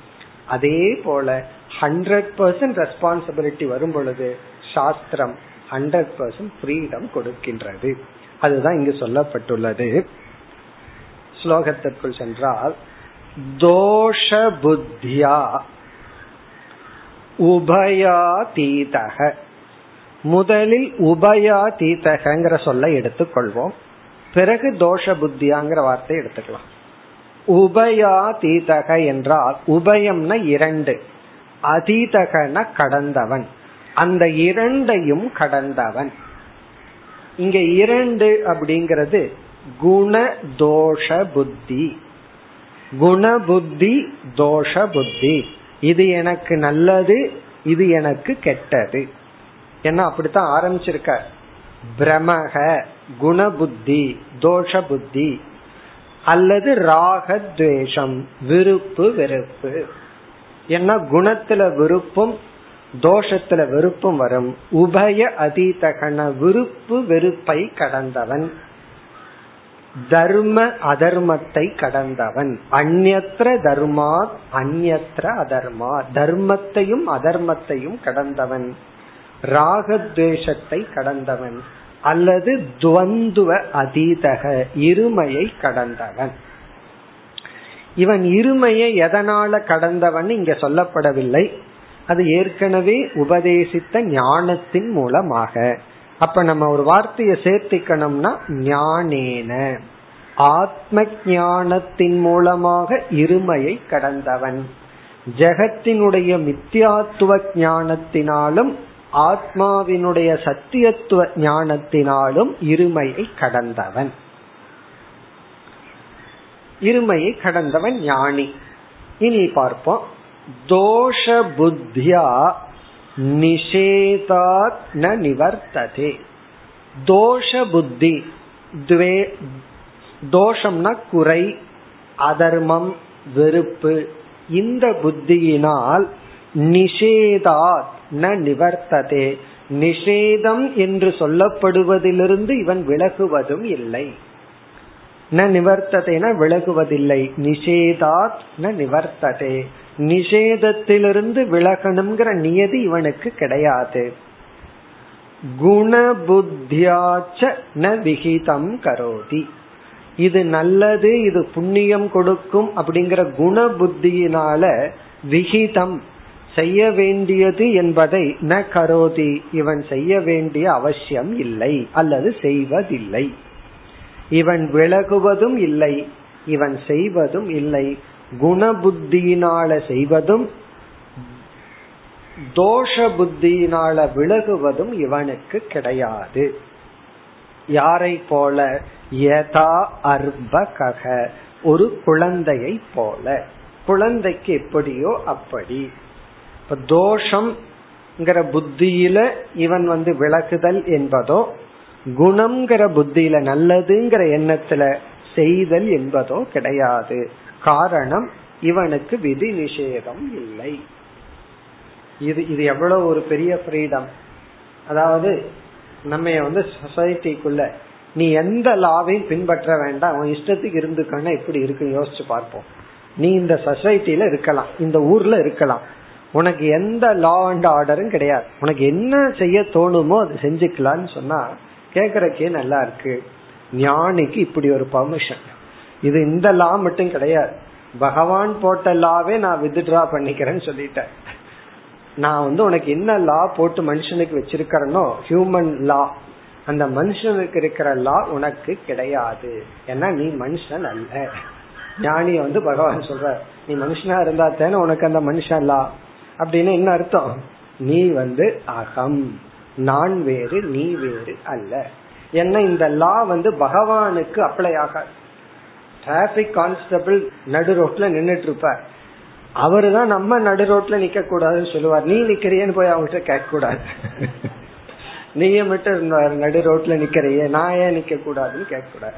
அதே போல ஹண்ட்ரட் பர்சன்ட் ரெஸ்பான்சிபிலிட்டி வரும் பொழுது சாஸ்திரம் ஹண்ட்ரட் பர்சன்ட் ஃப்ரீடம் கொடுக்கின்றது. அதுதான் இங்கு சொல்லப்பட்டுள்ளது. ஸ்லோகத்திற்குள் சென்றால் தோஷ புத்தியா உபயாதீதக. முதலில் உபயாதீதகங்கிற சொல்ல எடுத்துக்கொள்வோம். பிறகு தோஷ புத்தியாங்கிற வார்த்தை எடுத்துக்கலாம். உபயாதீதக என்றால் உபயம்னா இரண்டு. அதீதகன கடந்தவன். அந்த இரண்டையும் கடந்தவன். இங்க இரண்டு அப்படிங்கிறது குண தோஷ புத்தி குண புத்தி தோஷ புத்தி இது எனக்கு நல்லது இது எனக்கு கெட்டது. என்ன அப்படித்தான் ஆரம்பிச்சிருக்க. பிரமக குணபுத்தி தோஷ புத்தி அல்லது ராகத்வேஷம் விருப்பு வெறுப்பு. என்ன? குணத்துல விருப்பும் தோஷத்துல வெறுப்பும் வரும். உபய அதீதகன விருப்பு வெறுப்பை கடந்தவன். தர்ம அதர்மத்தை கடந்தவன். அந்நத்திர தர்மா அந்நத்திர அதர்மா. தர்மத்தையும் அதர்மத்தையும் கடந்தவன். ராகத்வேஷத்தை கடந்தவன். அல்லது துவந்துவ அதீதக இருமையை கடந்தவன். இவன் இருமையை எதனால கடந்தவன் இங்க சொல்லப்படவில்லை. அது ஏற்கனவே உபதேசித்த ஞானத்தின் மூலமாக. அப்ப நம்ம ஒரு வார்த்தையை சேர்த்திக்கணும்னா ஞானேன. ஆத்ம ஞானத்தின் மூலமாக இருமையை கடந்தவன். ஜெகத்தினுடைய மித்தியாத்துவ ஞானத்தினாலும் ஆத்மாவினுடைய சத்தியத்துவ ஞானத்தினாலும் இருமையை கடந்தவன். இருமையை கடந்தவன் ஞானி. இனி பார்ப்போம். தோஷ புத்தியா நிஷேதாத் ந நிவர்த்ததே தோஷ புத்தி துவே தோஷம்னா குறை அதர்மம் வெறுப்பு. இந்த புத்தியினால் நிஷேதாத் ந நிவர்த்ததே. நிஷேதம் என்று சொல்லப்படுவதிலிருந்து இவன் விலகுவதும் இல்லை. ந நிவர்த்ததைனா விலகுவதில்லை. நிஷேதாத் ந நிவர்த்ததே. நிஷேதத்திலிருந்து விலகணுங்கிற நியதி இவனுக்கு கிடையாது. குணபுத்தியாச்ச ந விகிதம் கரோதி. இது நல்லது இது புண்ணியம் கொடுக்கும் அப்படிங்கிற குண புத்தியினால விகிதம் செய்ய வேண்டியது என்பதை ந கரோதி. இவன் செய்ய வேண்டிய அவசியம் இல்லை அல்லது செய்வதில்லை. இவன் விலகுவதும் இல்லை இவன் செய்வதும் இல்லை. குணபுத்தியினால செய்வதும் தோஷ புத்தியினால விலகுவதும் இவனுக்கு கிடையாது. யாரை போல? யதா அர்பக ஒரு குழந்தையை போல. குழந்தைக்கு எப்படியோ அப்படி. இப்ப தோஷம்ங்கிற புத்தியில இவன் வந்து விளக்குதல் என்பதோ குணம்ங்கிற புத்தியில நல்லதுங்கிற எண்ணத்துல செய்தல் என்பதோ கிடையாது. காரணம் இவனுக்கு விதி நிஷேதம் இல்லை. இது இது எவ்வளவு ஒரு பெரிய ஃப்ரீடம் அதாவது நம்ம வந்து சொசைட்டிக்குள்ள நீ எந்த லாவையும் பின்பற்ற வேண்டாம். அவன் இஷ்டத்துக்கு இருந்துக்கன்னா எப்படி இருக்கு யோசிச்சு பார்ப்போம். நீ இந்த சொசைட்டில இருக்கலாம். இந்த ஊர்ல இருக்கலாம். உனக்கு எந்த லா அண்ட் ஆர்டரும் கிடையாது. உனக்கு என்ன செய்ய தோணுமோ அது செஞ்சுக்கலாம்னு சொன்னா கேக்குறக்கே நல்லா இருக்கு. ஞானிக்கு இப்படி ஒரு பர்மிஷன் இது இந்த லா மட்டும் கிடையாது. பகவான் போட்ட லாவே நான் வித்ட்ரா பண்ணிக்கிறேன்னு சொல்லிட்டேன். நான் வந்து உனக்கு என்ன லா போட்டு மனுஷனுக்கு வச்சிருக்கிறனோ ஹியூமன் லா அந்த மனுஷனுக்கு இருக்கிற லா உனக்கு கிடையாது. ஏன்னா நீ மனுஷன் அல்ல. ஞானிய வந்து பகவான் சொல்ற நீ மனுஷனா இருந்தா தானே உனக்கு அந்த மனுஷன் லா அப்படின்னு என்ன அர்த்தம்? நீ வந்து அகம். நான் வேறு நீ வேறு அல்ல. என்ன இந்த லா வந்து பகவானுக்கு அப்ளை ஆகாது. டிராபிக் கான்ஸ்டபிள் நடு ரோட்ல நின்றுட்டு இருப்பார் அவரு தான் நம்ம நடு ரோட்ல நிக்க கூடாதுன்னு சொல்லுவார். நீ நிக்கிறியன்னு போய் அவங்ககிட்ட கேட்க கூடாது *laughs* நீயே மட்டும் இருந்தார் நடு ரோட்ல நிக்கிறையே நான் ஏன் நிக்க கூடாதுன்னு கேட்க கூடாது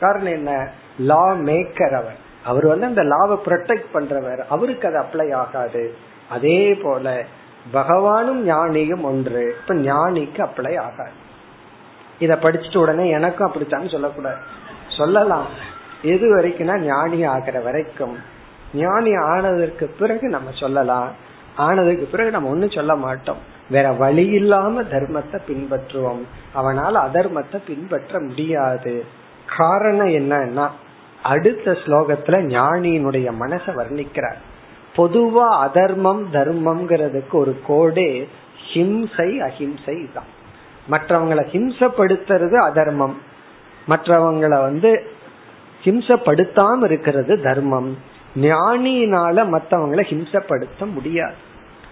காரணம் என்ன? லா மேக்கர் அவர். அவர் வந்து அந்த லாவை ப்ரொடெக்ட் பண்றவர். அவருக்கு அது அப்ளை ஆகாது. அதே போல பகவானும் ஞானியும் ஒன்று. இப்ப ஞானிக்கு அப்ளை ஆகாது. இத படிச்சுட்டு உடனே எனக்கும் அப்படித்தான் சொல்லக்கூடாது. சொல்லலாம். எது வரைக்கும்னா ஞானி ஆகிற வரைக்கும். ஞானி ஆனதற்கு பிறகு நம்ம சொல்லலாம். ஆனதுக்கு பிறகு நம்ம ஒன்னும் சொல்ல மாட்டோம். வேற வழி இல்லாம தர்மத்தை பின்பற்றுவோம். அவனால் அதர்மத்தை பின்பற்ற முடியாது. காரணம் என்னன்னா அடுத்த ஸ்லோகத்துல ஞானியினுடைய மனசை வர்ணிக்கிறார். பொதுவா அதர்மம் தர்மம்ங்கிறதுக்கு ஒரு கோடே ஹிம்சை அஹிம்சை தான். மற்றவங்களை ஹிம்சப்படுத்துறது அதர்மம். மற்றவங்களை வந்து ஹிம்சப்படுத்தாம இருக்கிறது தர்மம். ஞானியினால மற்றவங்களை ஹிம்சப்படுத்த முடியாது.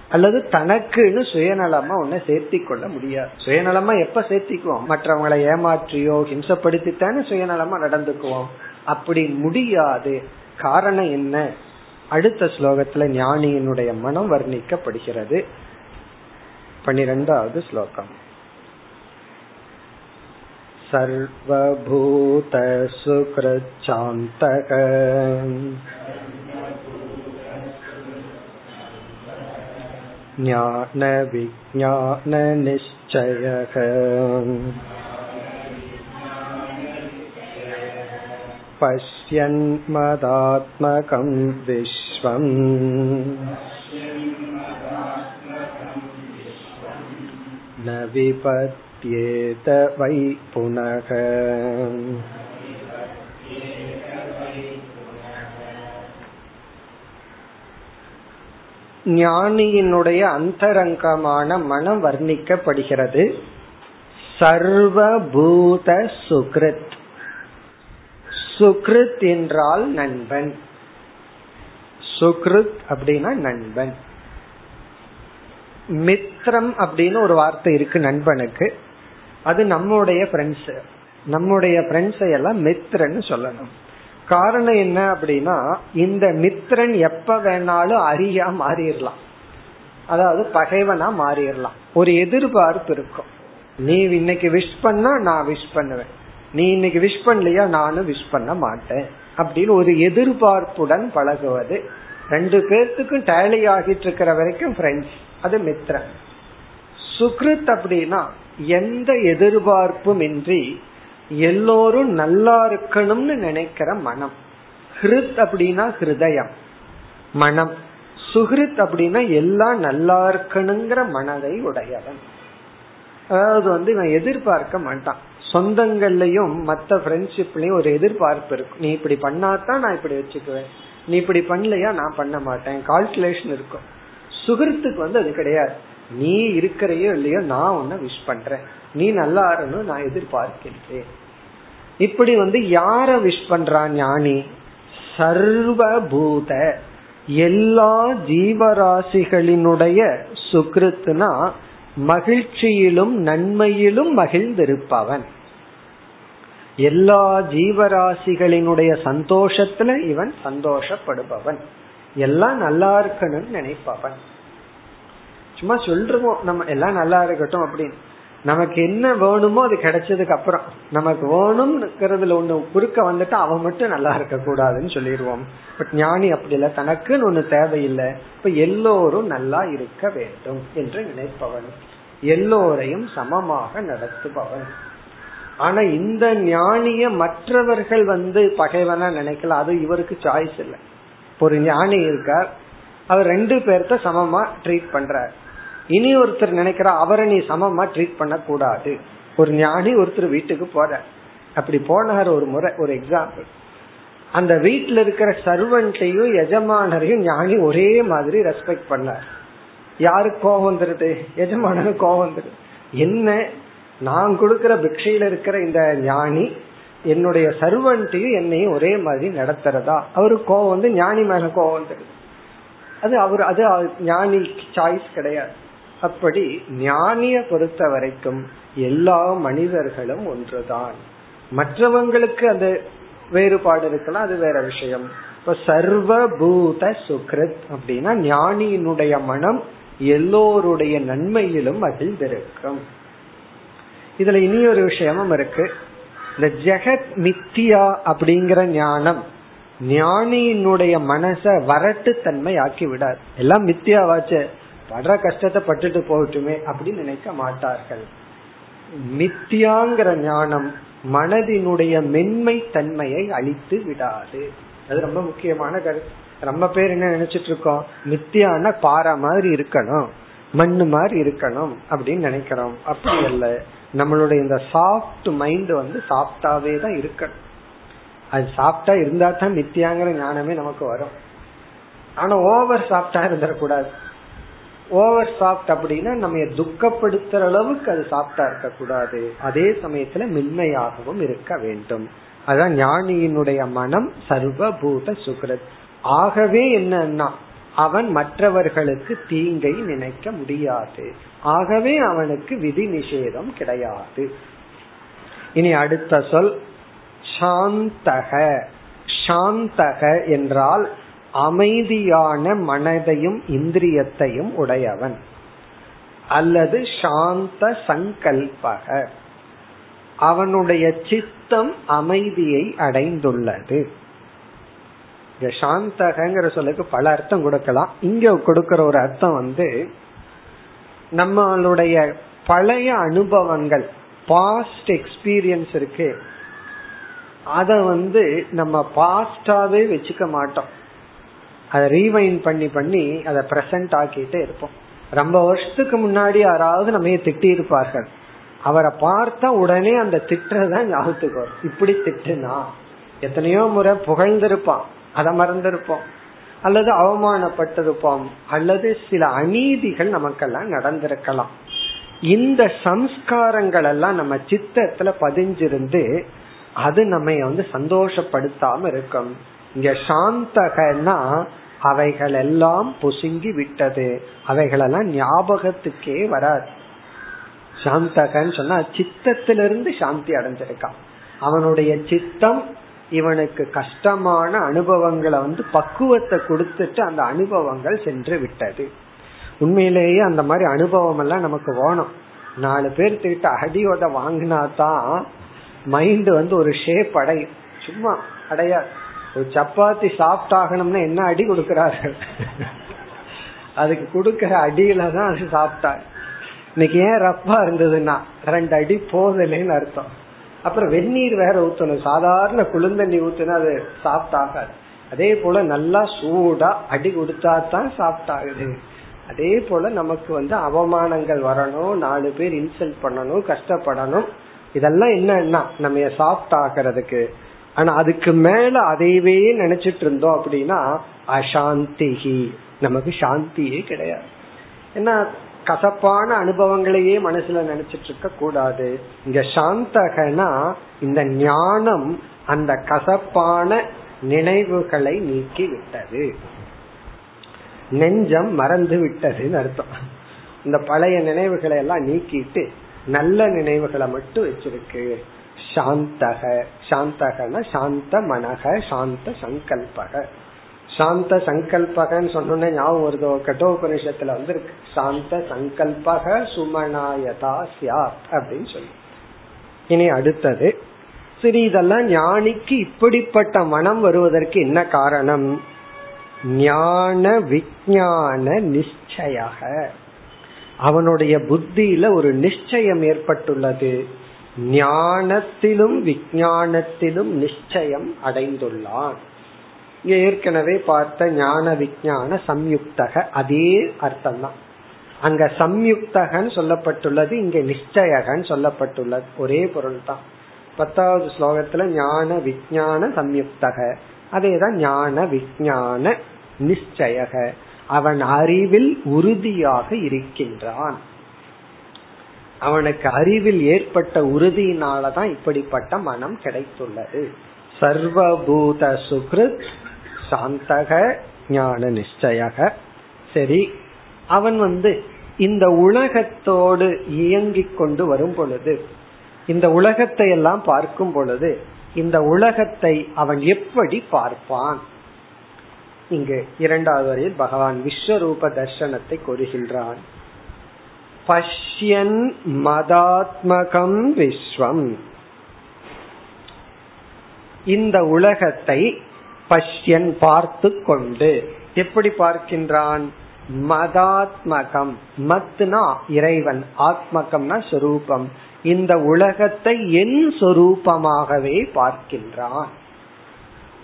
அல்லது தனக்குன்னு சுயநலமா ஒன்ன சேர்த்தி கொள்ள முடியாது. சுயநலமா எப்ப சேர்த்திக்குவோம்? மற்றவங்களை ஏமாற்றியோ ஹிம்சப்படுத்தித்தானே சுயநலமா நடந்துக்குவோம்? அப்படி முடியாது. காரணம் என்ன? அடுத்த ஸ்லோகத்துல ஞானியினுடைய மனம் வர்ணிக்கப்படுகிறது பனிரெண்டாவது ஸ்லோகம் सर्वभूतसुकृच्छान्तक ज्ञानविज्ञाननिश्चयः पश्यन्मदात्मकं विश्वम् न विपत्येत वै पुनः ஞானியினுடைய அந்தரங்கமான மனம் வர்ணிக்கப்படுகிறது சர்வபூத சுக்ருத் சுக்ருத் என்றால் நண்பன் சுக்ருத் அப்படின்னா நண்பன். மித்ரம் அப்படின்னு ஒரு வார்த்தை இருக்கு நண்பனுக்கு. அது நம்முடைய ஃப்ரெண்ட்ஸ் நம்முடைய ஃப்ரெண்ட்ஸை எல்லாம் மித்ரன்னு சொல்லணும். காரணம் என்ன அப்படின்னா இந்த மித்ரன் எப்ப வேணாலும் அரியா மாறிடலாம். அதாவது பகைவனா மாறிடலாம். ஒரு எதிர்பார்ப்பு இருக்கும். நீ இன்னைக்கு விஷ் பண்ணா நான் விஷ் பண்ணுவேன். நீ இன்னைக்கு விஷ் பண்ணலையா நானும் விஷ் பண்ண மாட்டேன். அப்படின்னு ஒரு எதிர்பார்ப்புடன் பழகுவது. ரெண்டு பேர்த்துக்கும் டேலி ஆகிட்டு இருக்கிற வரைக்கும் ஃப்ரெண்ட்ஸ் அது மித்ரன் சுக்ருத் அப்படின்னா எந்த எதிர்பார்ப்பும் இன்றி எல்லோரும் நல்லா இருக்கணும்னு நினைக்கிற மனம். ஹிருத் அப்படின்னா ஹிருதயம். மனம். சுகிருத் அப்படின்னா எல்லாம் நல்லா இருக்கணுங்கிற மனதை உடையவன். அதாவது வந்து இவன் எதிர்பார்க்க மாட்டான். சொந்தங்கள்லயும் மத்த ஃப்ரெண்ட்ஷிப்லயும் ஒரு எதிர்பார்ப்பு இருக்கும். நீ இப்படி பண்ணாதான் நான் இப்படி வச்சுக்குவேன். நீ இப்படி பண்ணலையா? நான் பண்ண மாட்டேன். கால்குலேஷன் இருக்கும். சுகிருத்துக்கு வந்து அது கிடையாது. நீ இருக்கிறையோ இல்லையோ நான் உன்ன விஷ் பண்றேன். நீ நல்லா இருக்கணும் நான் எதிர்பார்க்கின்றேன். இப்படி வந்து யார விஷ் பண்றான் ஞானி? சர்வபூத. எல்லா ஜீவராசிகளினுடைய சுகிருத்துனா மகிழ்ச்சியிலும் நன்மையிலும் மகிழ்ந்திருப்பவன். எல்லா ஜீவராசிகளினுடைய சந்தோஷத்துல இவன் சந்தோஷப்படுபவன். எல்லாம் நல்லா இருக்கணும்னு நினைப்பவன். சும்மா சொல்றோம் நம்ம எல்லாம் நல்லா இருக்கட்டும் அப்படின்னு. நமக்கு என்ன வேணுமோ அது கிடைச்சதுக்கு அப்புறம். நமக்கு வேணும்ங்கிறதுல ஒண்ணு குறுக்க வந்துட்டு அவன் மட்டும் நல்லா இருக்க கூடாதுன்னு சொல்லிடுவோம். பட் ஞானி அப்படி இல்லை தனக்குன்னு ஒண்ணு தேவையில்லை. இப்ப எல்லோரும் நல்லா இருக்க வேண்டும் என்று நினைப்பவன். எல்லோரையும் சமமாக நடத்துபவன். ஆனா இந்த ஞானிய மற்றவர்கள் வந்து பகைவனா நினைக்கல. அது இவருக்கு சாய்ஸ் இல்லை. ஒரு ஞானி இருக்கார். அவர் ரெண்டு பேர்த்த சமமா ட்ரீட் பண்றார். இனி ஒருத்தர் நினைக்கிற அவரை நீ சமமா ட்ரீட் பண்ண கூடாது ஒரு ஞானி ஒருத்தர் வீட்டுக்கு போற அப்படி போனார் ஒரு முறை ஒரு எக்ஸாம்பிள் அந்த வீட்டுல இருக்கிற சர்வன்ட்டையும் எஜமானரையும் ஞானி ஒரே மாதிரி ரெஸ்பெக்ட் பண்ணார். யாருக்கு கோபம் வந்துருது? எஜமானருக்கு கோபம் வந்துருது. என்ன நான் கொடுக்கிற பிக்ஷையில இருக்கிற இந்த ஞானி என்னுடைய சர்வன்ட்டையும் என்னையும் ஒரே மாதிரி நடத்துறதா? அவரு கோவம் வந்து ஞானி மேல கோவம் வந்துருது அது அவர் அது ஞானி சாய்ஸ் கிடையாது. அப்படி ஞானிய பொறுத்த வரைக்கும் எல்லா மனிதர்களும் ஒன்றுதான். மற்றவங்களுக்கு அந்த வேறுபாடு இருக்கலாம் அது வேற விஷயம். இப்ப சர்வபூத சுக்ரித் அப்படின்னா ஞானியினுடைய மனம் எல்லோருடைய நன்மையிலும் மகிழ்ந்திருக்கும். இதுல இனி ஒரு விஷயமும் இருக்கு. இந்த ஜெகத் மித்தியா அப்படிங்கிற ஞானம் ஞானியினுடைய மனச வரட்டு தன்மை ஆக்கி விடார் எல்லாம் மித்தியாவாச்சு. படுற கஷ்டத்தை பட்டுட்டு போகட்டுமே அப்படின்னு நினைக்க மாட்டார்கள். மித்தியாங்கிற ஞானம் மனதினுடைய மென்மை தன்மையை அழித்து விடாது. அது ரொம்ப முக்கியமான கருத்து. ரொம்ப பேர் என்ன நினைச்சிட்டு இருக்கோம்? மித்தியான பாறை மாதிரி இருக்கணும் மண்ணு மாதிரி இருக்கணும் அப்படின்னு நினைக்கிறோம். அப்படி இல்லை. நம்மளுடைய இந்த சாஃப்ட் மைண்ட் வந்து சாஃப்டாவே தான் இருக்கணும். அது சாஃப்டா இருந்தா தான் நித்தியாங்கிற ஞானமே நமக்கு வரும். ஆனா ஓவர் சாஃப்டா இருந்துடக்கூடாது ஓவர் சாஃப்ட் அப்படின்னா நம்ம துக்கப்படுத்துற அளவுக்கு அது சாஃப்டா இருக்கக்கூடாது. அதே சமயத்துல மென்மையாகவும் இருக்க வேண்டும். அதான் ஞானியினுடைய மனம் சர்வபூத சுகிரத். ஆகவே என்னன்னா அவன் மற்றவர்களுக்கு தீங்கை நினைக்க முடியாது. ஆகவே அவனுக்கு விதி நிஷேதம் கிடையாது. இனி அடுத்த சொல் சாந்தக. சாந்தக என்றால் அமைதியான மனதையும் இந்திரியத்தையும் உடையவன். அல்லது சாந்த சங்கல்பக. அவனுடைய சித்தம் அமைதியை அடைந்துள்ளது. சாந்தகங்கிற சொல்லுக்கு பல அர்த்தம் கொடுக்கலாம். இங்க கொடுக்கிற ஒரு அர்த்தம் வந்து நம்மளுடைய பழைய அனுபவங்கள் பாஸ்ட் எக்ஸ்பீரியன்ஸ் இருக்கு. அத வந்து நம்ம பாஸ்டாவே வச்சுக்க மாட்டோம். அதை ரீவைன் பண்ணி பண்ணி அதை பிரசன்ட் ஆக்கிட்டே இருப்போம். ரொம்ப வருஷத்துக்கு முன்னாடி யாராவது நம்ம திட்டி இருப்பார்கள் அவரை பார்த்தா உடனே அந்த திட்டுறதான் ஞாபகத்துக்கு வரும். இப்படி திட்டுனா எத்தனையோ முறை புகழ்ந்திருப்பான். அதை மறந்திருப்போம். அல்லது அவமானப்பட்டிருப்போம். அல்லது சில அநீதிகள் நமக்கெல்லாம் நடந்திருக்கலாம். இந்த சம்ஸ்காரங்கள் எல்லாம் நம்ம சித்தத்துல பதிஞ்சிருந்து அது நம்ம வந்து சந்தோஷப்படுத்தாம இருக்கும். இங்க சாந்தகன்னா அவைகள் எல்லாம் பொசுங்கி விட்டது. அவைகளெல்லாம் ஞாபகத்துக்கே வராது. சாந்தகன்னு சொன்னா சித்தத்திலிருந்து சாந்தி அடைஞ்சிருக்கான். அவனுடைய சித்தம் இவனுக்கு கஷ்டமான அனுபவங்களை வந்து பக்குவத்தை கொடுத்துட்டு அந்த அனுபவங்கள் சென்று விட்டது. உண்மையிலேயே அந்த மாதிரி அனுபவம் எல்லாம் நமக்கு வேணும். நாலு பேர்த்துக்கிட்ட அடியோட வாங்கினா தான் மைண்ட் வந்து ஒரு ஷேப் அடையும். சும்மா அடைய ஒரு சப்பாத்தி சாப்பிட்டாகணும்னா என்ன அடி கொடுக்கிறார்கள்? அதுக்கு கொடுக்கற அடியில தான் அது சாப்பிட்டா இன்னைக்கு ஏன் ரப்பா இருந்ததுன்னா ரெண்டு அடி போதலைன்னு அர்த்தம். அப்புறம் வெந்நீர் வேற ஊத்தணும். சாதாரண குளிர்ந்தண்ணி ஊத்துனா அது சாஃப்ட் ஆகாது. அதே போல நல்லா சூடா அடி கொடுத்தா தான் சாஃப்ட் ஆகுது. அதே போல நமக்கு வந்து அவமானங்கள் வரணும். நாலு பேர் இன்சல்ட் பண்ணணும் கஷ்டப்படணும். இதெல்லாம் என்னன்னா நம்ம சாஃப்ட் ஆகிறதுக்கு. ஆனா அதுக்கு மேல அதையவே நினைச்சிட்டு இருந்தோம் அப்படின்னா அசாந்திகி நமக்கு சாந்தியே கிடையாது. ஏன்னா கசப்பான அனுபவங்களையே மனசுல நினைச்சிட்டு இருக்க கூடாது. இங்க சாந்தகனா இந்த ஞானம் அந்த கசப்பான நினைவுகளை நீக்கி விட்டது. நெஞ்சம் மறந்து விட்டதுன்னு அர்த்தம். இந்த பழைய நினைவுகளை எல்லாம் நீக்கிட்டு நல்ல நினைவுகளை மட்டும் வச்சிருக்கு. சாந்தக சாந்தகன சாந்த மனக சாந்த சங்கல்பக. சாந்த சங்கல்பகன்னு சொன்னோன்னே ஞாபகம் வருதோ? கட்டோபனிஷத்துல வந்து இருக்கு சாந்த சங்கல்பக சுமனாயதா சியாத் அப்படின்னு சொல்லி. இனி அடுத்தது சரி இதெல்லாம் ஞானிக்கு இப்படிப்பட்ட மனம் வருவதற்கு என்ன காரணம்? ஞான விஞ்ஞான நிச்சய அவனுடைய புத்தியில ஒரு நிச்சயம் ஏற்பட்டுள்ளது. ஞானத்திலும் விஞ்ஞானத்திலும் நிச்சயம் அடைந்துள்ளான். ஏற்கனவே பார்த்த ஞான விஞ்ஞான சம்யுக்தக அதே அர்த்தம் தான் அங்க சம்யுக்தகன்னு சொல்லப்பட்டுள்ளது இங்க நிச்சயகன்னு சொல்லப்பட்டுள்ளது. ஒரே பொருள் தான் பத்தாவது ஸ்லோகத்துல ஞான விஞ்ஞான சம்யுக்தக. அதேதான் ஞான விஞ்ஞான நிச்சயக. அவன் அறிவில் உறுதியாக இருக்கின்றான். அவனுக்கு அறிவில் ஏற்பட்ட உறுதியினாலதான் இப்படிப்பட்ட மனம் கிடைத்துள்ளது. சர்வபூத சுக்ரு சாந்தக ஞான நிச்சயக சரி அவன் வந்து இந்த உலகத்தோடு இயங்கிக் கொண்டு வரும் பொழுது இந்த உலகத்தை எல்லாம் பார்க்கும் பொழுது இந்த உலகத்தை அவன் எப்படி பார்ப்பான்? இங்கு இரண்டாவது வரையில் பகவான் விஸ்வரூப தர்சனத்தை கூறுகின்றான். பஷ்யன் மதாத்மகம் விஸ்வம். இந்த உலகத்தை பஷ்யன் பார்த்து கொண்டு எப்படி பார்க்கின்றான்? மதாத்மகம். மத்னா இறைவன். ஆத்மகம்னா சொரூபம். இந்த உலகத்தை என் சொரூபமாகவே பார்க்கின்றான்.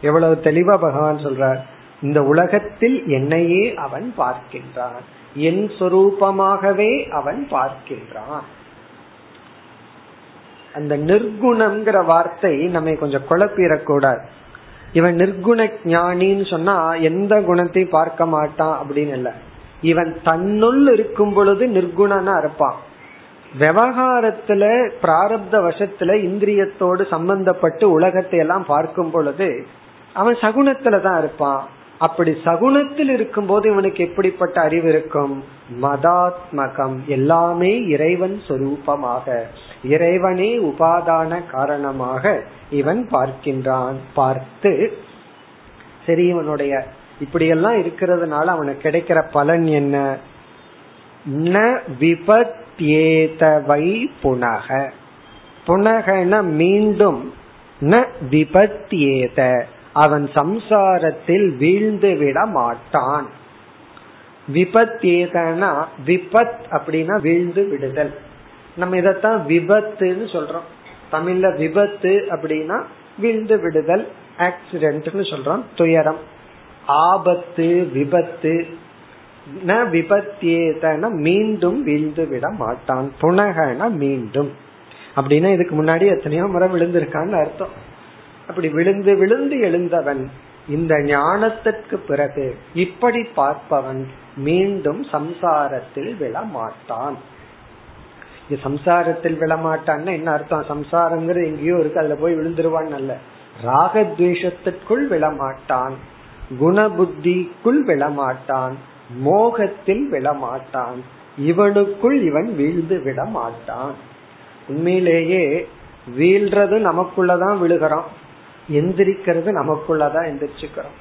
எவ்வளவு தெளிவா பகவான் சொல்றார். இந்த உலகத்தில் என்னையே அவன் பார்க்கின்றான். என் சொரூபமாகவே அவன் பார்க்கின்றான். அந்த நிர்குணம்ங்கிற வார்த்தை நம்மை கொஞ்சம் குழப்பிடக்கூடாது. இவன் நிர்குண ஞானின்னு சொன்னா எந்த குணத்தையும் பார்க்க மாட்டான் அப்படின்னு இல்ல. இவன் தன்னுள் இருக்கும் பொழுது நிர்குணனா இருப்பான். விவகாரத்துல பிராரப்த வசத்துல இந்திரியத்தோடு சம்பந்தப்பட்டு உலகத்தை எல்லாம் பார்க்கும் பொழுது அவன் சகுனத்துல தான் இருப்பான். அப்படி சகுனத்தில் இருக்கும் போது இவனுக்கு எப்படிப்பட்ட அறிவு இருக்கும்? மதாத்மகம். எல்லாமே இறைவன் சொரூபமாக. இறைவனே உபாதான காரணமாக இவன் பார்க்கின்றான். பார்த்து சரி இவனுடைய இப்படியெல்லாம் இருக்கிறதுனால அவனுக்கு கிடைக்கிற பலன் என்ன? ந விபத்யேதவை புனக. புனகன மீண்டும் ந விபத்யேத. அவன் சம்சாரத்தில் வீழ்ந்து விட மாட்டான். விபத் ஏதனா விபத் அப்படின்னா வீழ்ந்து விடுதல். நம்ம இதத்தான் விபத்துன்னு சொல்றோம். தமிழ்ல விபத்து அப்படின்னா வீழ்ந்து விடுதல் ஆக்சிடென்ட்னு சொல்றோம் துயரம். ஆபத்து விபத்து. ந விபத்தியேதன மீண்டும் வீழ்ந்து விட மாட்டான். புனகன மீண்டும். அப்படின்னா இதுக்கு முன்னாடி எத்தனையோ முறை விழுந்திருக்கான்னு அர்த்தம். அப்படி விழுந்து விழுந்து எழுந்தவன் இந்த ஞானத்திற்கு பிறகு இப்படி பார்ப்பவன் மீண்டும் சம்சாரத்தில் விழமாட்டான். சம்சாரத்தில் விழமாட்டான்னா என்ன அர்த்தம்? சம்சாரங்கிறது எங்கேயோ இருக்கு அதுல போய் விழுந்துருவான் அல்ல. ராகத்வேஷத்திற்குள் விழமாட்டான். குணபுத்திக்குள் விழமாட்டான். மோகத்தில் விழமாட்டான். இவனுக்குள் இவன் வீழ்ந்து விட மாட்டான் உண்மையிலேயே வீழ்றது நமக்குள்ளதான் விழுகிறோம். எந்திரிக்கிறது நமக்குள்ளதான் எந்திரிச்சுக்கிறோம்.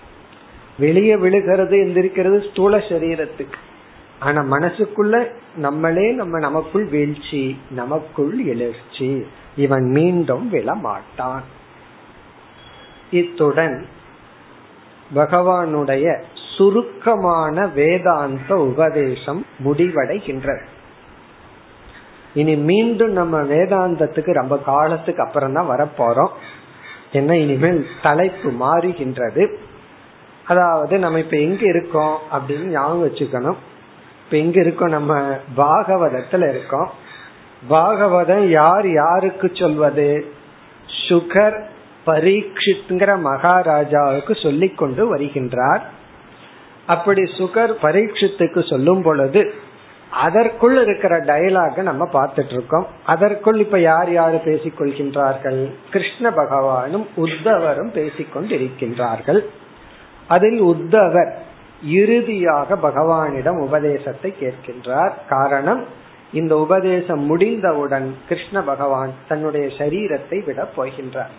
வெளியே விழுகிறது எந்திரிக்கிறது ஸ்தூல சரீரத்துக்கு. ஆனா மனசுக்குள்ள நம்மளே நம்ம நமக்குள் வீழ்ச்சி நமக்குள் எழுச்சி. இவன் மீண்டும் விழமாட்டான். இத்துடன் பகவானுடைய சுருக்கமான வேதாந்த உபதேசம் முடிவடைகின்றது. இனி மீண்டும் நம்ம வேதாந்தத்துக்கு ரொம்ப காலத்துக்கு அப்புறம் தான் வரப்போறோம். என்ன இனிமேல் தலைப்பு மாறுகின்றது. அதாவது நம்ம இப்ப எங்க இருக்கோம் அப்படின்னு ஞாபகம் வச்சுக்கணும். இப்ப எங்க இருக்கோம்? நம்ம பாகவதத்துல இருக்கோம். பாகவதம் யார் யாருக்கு சொல்வது? சுகர் பரீட்சித்ங்கிற மகாராஜாவுக்கு சொல்லிக் கொண்டு வருகின்றார். அப்படி சுகர் பரீட்சித்துக்கு சொல்லும் பொழுது அதற்குள் இருக்கிற டயலாக நம்ம பார்த்துட்டு இருக்கோம் அதற்குள் இப்ப யார் யாரு பேசிக் கொள்கின்றார்கள் கிருஷ்ண பகவானும் உத்தவரும் பேசிக்கொண்டிருக்கின்றார்கள். அதில் உத்தவர் இறுதியாக பகவானிடம் உபதேசத்தை கேட்கின்றார். காரணம் இந்த உபதேசம் முடிந்தவுடன் கிருஷ்ண பகவான் தன்னுடைய சரீரத்தை விட போகின்றார்.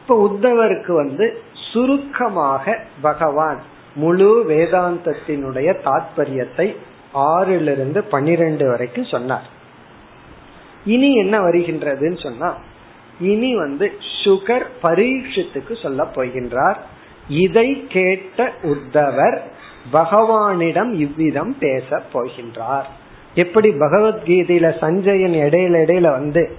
இப்ப உத்தவருக்கு வந்து சுருக்கமாக பகவான் முழு வேதாந்தத்தினுடைய தாத்பரியத்தை ஆறிலிருந்து பனிரெண்டு வரைக்கும் சொன்னார். இனி என்ன வருகின்றதுன்னு சொன்னா இனி வந்து சுகர் பரீட்சத்துக்கு சொல்ல போகின்றார். இதை கேட்ட உத்தவர் பகவானிடம் இவ்விதம் பேச போகின்றார். எப்படி பகவத்கீதையில சஞ்சயன் இடையில இடையில வந்து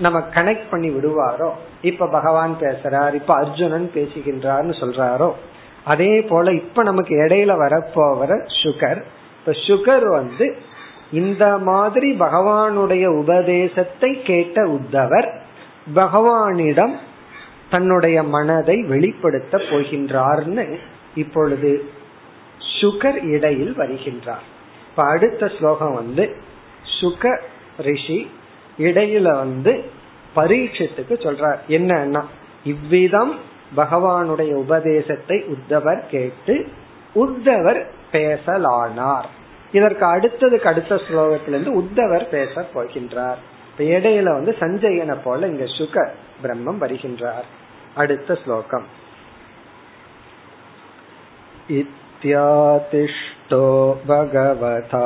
நம்ம கனெக்ட் பண்ணி விடுவாரோ இப்ப பகவான் பேசுறார் இப்ப அர்ஜுனன் பேசுகின்றார்னு சொல்றாரோ அதே போல இப்ப நமக்கு இடையில வரப்போகிற சுகர் இப்ப சுகர் வந்து இந்த மாதிரி பகவானுடைய உபதேசத்தை கேட்ட உத்தவர் பகவானிடம் தன்னுடைய மனதை வெளிப்படுத்த போகின்றார்னு இப்பொழுது சுகர் இடையில் வருகின்றார். இப்ப அடுத்த ஸ்லோகம் வந்து சுக ரிஷி இடையில வந்து பரீட்சத்துக்கு சொல்றார். என்னன்னா இவ்விதம் பகவானுடைய உபதேசத்தை உத்தவர் கேட்டு உத்தவர் பேசலானார் இதற்கு அடுத்ததுக்கு அடுத்த ஸ்லோகத்திலிருந்து உத்தவர் பேச போகின்றார் இப்ப இடையில வந்து சஞ்சயனை போல இங்க சுக பிரம்மம் வருகின்றார் அடுத்த ஸ்லோகம் इत्यातिष्ठो भगवता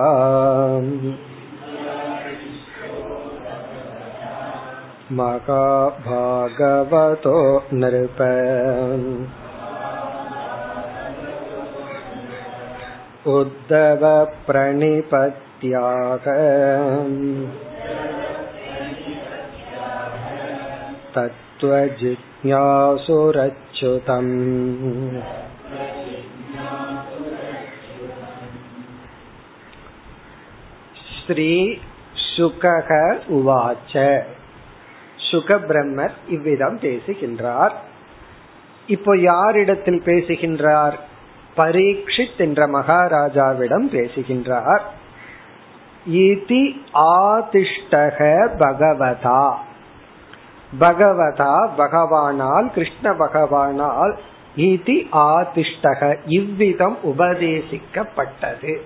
महाभागवतो नृप उद्धव प्रणिपत्याग तत्त्वजिज्ञासुरच्युतम् ஸ்ரீ சுகக உவாச்ச சுக பிரம்மர் இவ்விதம் பேசுகின்றார் இப்போ யாரிடத்தில் பேசுகின்றார் பரீட்சித் என்ற மகாராஜாவிடம் பேசுகின்றார். இதி ஆதிஷ்டக பகவதா. பகவதா பகவானால் கிருஷ்ண பகவானால் இதி ஆதிஷ்டக இவ்விதம் உபதேசிக்கப்பட்டது.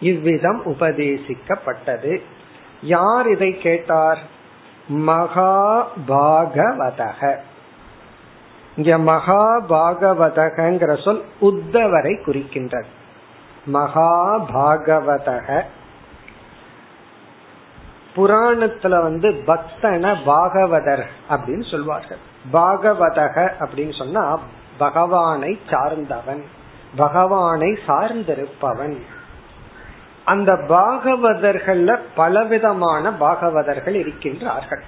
இவ்விதம் உபதேசிக்கப்பட்டது. யார் இதை கேட்டார்? மகாபாகவதக. இங்க மகாபாகவதகங்கிற சொல் உத்தவரை குறிக்கின்றது. மகாபாகவதக. புராணத்துல வந்து பக்தன பாகவதர் அப்படின்னு சொல்வார்கள். பாகவதக அப்படின்னு சொன்னா பகவானை சார்ந்தவன் பகவானை சார்ந்திருப்பவன். அந்த பாகவதர்கள்ல பலவிதமான பாகவதர்கள் இருக்கின்றார்கள்.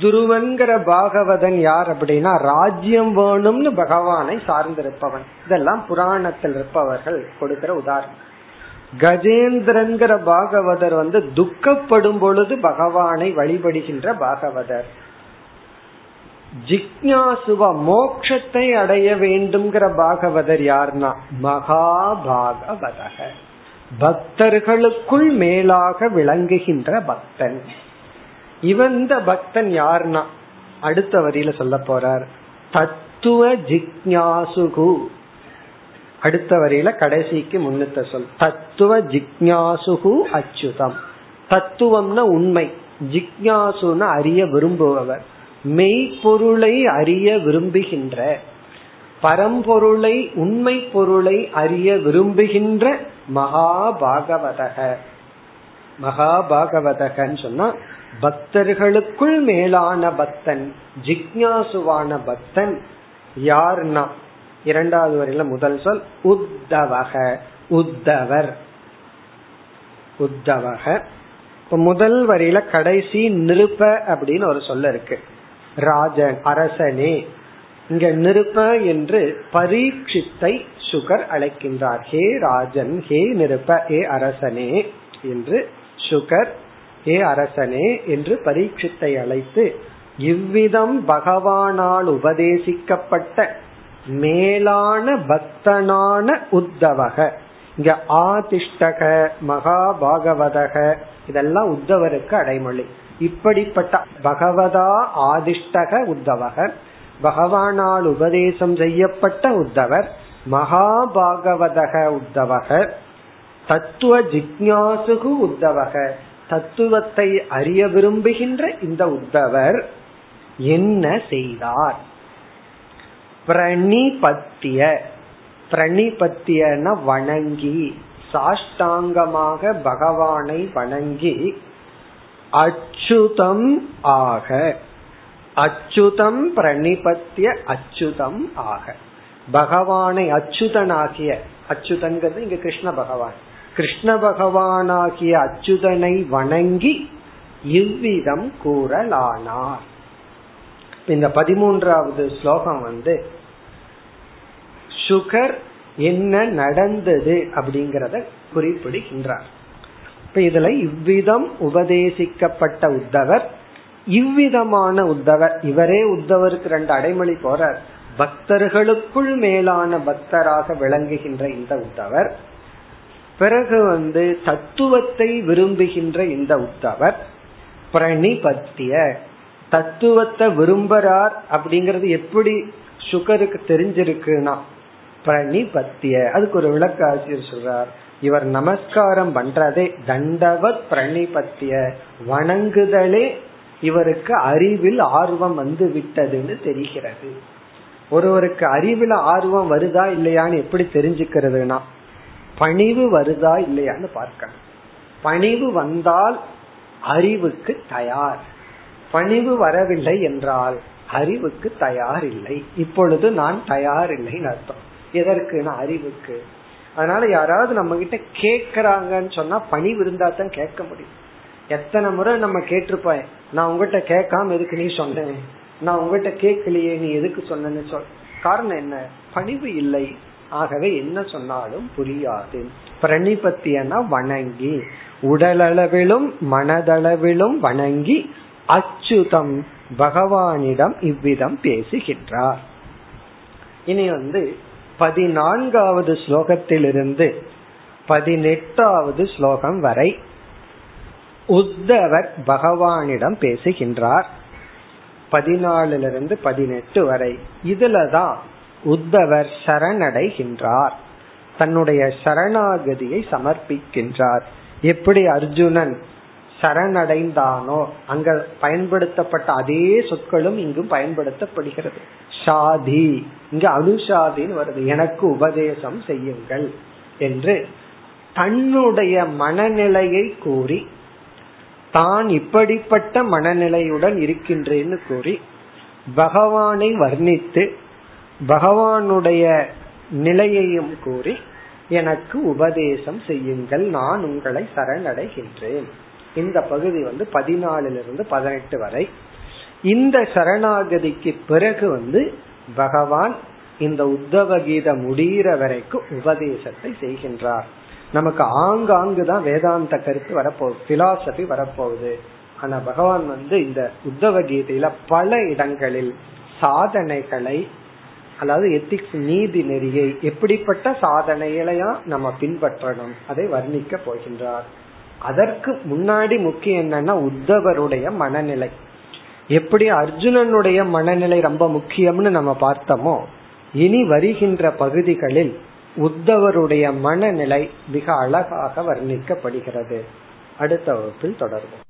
துருவன்கிற பாகவதன் யார் அப்படின்னா ராஜ்யம் வேணும்னு பகவானை சார்ந்திருப்பவன். இதெல்லாம் புராணத்தில் இருப்பவர்கள் கொடுக்கிற உதாரணம். கஜேந்திரன்கிற பாகவதர் வந்து துக்கப்படும் பொழுது பகவானை வழிபடுகின்ற பாகவதர். ஜிக்யாசுவ மோக்ஷத்தை அடைய வேண்டும்ங்கிற பாகவதர் யார்னா மகாபாகவதக பக்தர்களுக்குள் மேலாக விளங்குகின்ற பக்தன். இவன் இந்த பக்தன் யார்னா அடுத்த வரியில சொல்ல போறார். தத்துவ ஜிக்யாசுகு அடுத்த வரியில கடைசிக்கு முன்னுத்த சொல். தத்துவ ஜிக்யாசுகு அச்சுதம். தத்துவம்னா உண்மை. ஜிக்யாசுன்னு அறிய விரும்புபவர். மெய்ப்பொருளை அறிய விரும்புகின்ற. பரம்பொருளை உண்மை பொருளை அறிய விரும்புகின்ற மகாபாகவதக. மகாபாகவதகன்னு சொன்னா பக்தர்களுக்குள் மேலான பக்தன் ஜிக்யாசுவான பக்தன் யார்னா இரண்டாவது வரையில முதல் சொல் உத்தவக உத்தவர். உத்தவக. இப்ப முதல் வரியில கடைசி நிருப்ப அப்படின்னு ஒரு சொல்ல இருக்கு. ராஜன் அரசனே. இங்க நிருப்ப என்று பரீட்சித்தை சுகர் அழைக்கின்றார். ஹே ராஜன் ஹே நிருப்ப ஹே அரசனே என்று சுகர் ஏ அரசனே என்று பரீட்சித்தை அழைத்து இவ்விதம் பகவானால் உபதேசிக்கப்பட்ட மேலான பக்தனான உத்தவக. இங்க ஆதிஷ்டக மகாபாகவதக இதெல்லாம் உத்தவருக்கு அடைமொழி. இப்படிப்பட்ட பகவதா ஆதிஷ்டக உத்தவகர் பகவானால் உபதேசம் செய்யப்பட்ட உத்தவர் மகாபாகவதக உத்தவகர் தத்துவ ஜிக்யாசுகு உத்தவக தத்துவத்தை அறிய விரும்புகின்ற இந்த உத்தவர் என்ன செய்தார்? பிரணிபத்திய பிரணிபத்தியன வணங்கி சாஷ்டாங்கமாக பகவானை வணங்கி அச்சுதம் ஆக அச்சுதம் பிரணிபத்திய அச்சுதம் ஆக. பகவானை அச்சுதனாகிய அச்சுதன்கிறது இங்க கிருஷ்ண பகவான். கிருஷ்ண பகவானாகிய அச்சுதனை வணங்கி இவ்விதம் கூறலானார். இந்த பதிமூன்றாவது ஸ்லோகம் வந்து சுகர் என்ன நடந்தது? அப்படிங்கறத குறிப்பிடுகின்றார். இப்ப இதுல இவ்விதம் உபதேசிக்கப்பட்ட உத்தவர் இவ்விதமான உத்தவர் இவரே உத்தவருக்கு ரெண்டு அடைமொழி போறார். பக்தர்களுக்குள் மேலான பக்தராக விளங்குகின்ற இந்த உத்தவர் பிறகு வந்து தத்துவத்தை விரும்புகின்ற இந்த உத்தவர் பிரணிபத்திய. தத்துவத்தை விரும்புறார் அப்படிங்கறது எப்படி சுகருக்கு தெரிஞ்சிருக்குன்னா பிரணிபத்திய. அதுக்கு ஒரு விளக்க ஆசிரியர் சொல்றார் இவர் நமஸ்காரம் பண்றதே தண்டவத் பிரணிபத்திய. வணங்குதலே இவருக்கு அறிவில் ஆர்வம் வந்து விட்டதுன்னு தெரிகிறது. ஒருவருக்கு அறிவில் ஆர்வம் வருதா இல்லையான்னு எப்படி தெரிஞ்சுக்கிறதுனா பணிவு வருதா இல்லையான்னு பார்க்கணும். பணிவு வந்தால் அறிவுக்கு தயார். பணிவு வரவில்லை என்றால் அறிவுக்கு தயார் இல்லை. இப்பொழுது நான் தயார் இல்லைன்னு அர்த்தம். எதற்கு? நான் அறிவுக்கு. அதனால யாராவது நம்ம கிட்ட கேக்குறாங்கன்னு சொன்னா பணிவு இருந்தா தான் கேட்க முடியும். எத்தனை முறை நம்ம கேட்டிருப்பேன் நான் உங்ககிட்ட கேட்காம எதுக்கு நீ சொன்னேன் நான் உங்ககிட்ட கேட்கலையே நீ எதுக்கு சொன்னேன்னு சொல். காரணம் என்ன? பணிவு இல்லை. ஆகவே என்ன சொன்னாலும் புரியாது. பிரணிபத்தியனா வணங்கி உடலளவிலும் மனதளவிலும் வணங்கி அச்சுதம் பகவானிடம் இவ்விதம் பேசுகின்றார். இனி வந்து பதினான்காவது ஸ்லோகத்திலிருந்து பதினெட்டாவது ஸ்லோகம் வரை உத்தவர் பகவானிடம் பேசுகின்றார். பதினாலிலிருந்து பதினெட்டு வரை. இதுலதான் உத்தவர் சரணடைகின்றார். தன்னுடைய சரணாகதியை சமர்ப்பிக்கின்றார். எப்படி அர்ஜுனன் சரணடைந்தானோ அங்க பயன்படுத்தப்பட்ட அதே சொற்களும் இங்கும் பயன்படுத்தப்படுகிறது. ஷாதி. இங்க அனுஷாதின்னு வருது. எனக்கு உபதேசம் செய்யுங்கள் என்று தன்னுடைய மனநிலையை கூறி தான் இப்படிப்பட்ட மனநிலையுடன் இருக்கின்றேன்னு கூறி பகவானை வர்ணித்து பகவானுடைய நிலையையும் கூறி எனக்கு உபதேசம் செய்யுங்கள் நான் உங்களை சரணடைகின்றேன். இந்த பகுதி வந்து பதினாலிலிருந்து பதினெட்டு வரை. இந்த சரணாகதிக்கு பிறகு வந்து பகவான் இந்த உத்தவ கீதை முடிகிற வரைக்கும் உபதேசத்தை செய்கின்றார். நமக்கு ஆங்காங்கு தான் வேதாந்த கருத்து வரப்போகுது பிலாசபி வரப்போகுது. ஆனா பகவான் வந்து இந்த உத்தவ கீதையில பல இடங்களில் சாதனைகளை அதாவது எத்திக்ஸ் நீதி நெறியை எப்படிப்பட்ட சாதனைகளையா நம்ம பின்பற்றணும்? அதை வர்ணிக்க போகின்றார். அதற்கு முன்னாடி முக்கியம் என்னன்னா உத்தவருடைய மனநிலை. எப்படி அர்ஜுனனுடைய மனநிலை ரொம்ப முக்கியம்னு நம்ம பார்த்தோமோ இனி வருகின்ற பகுதிகளில் உத்தவருடைய மனநிலை மிக அழகாக வர்ணிக்கப்படுகிறது. அடுத்த வகுப்பில் தொடர்வோம்.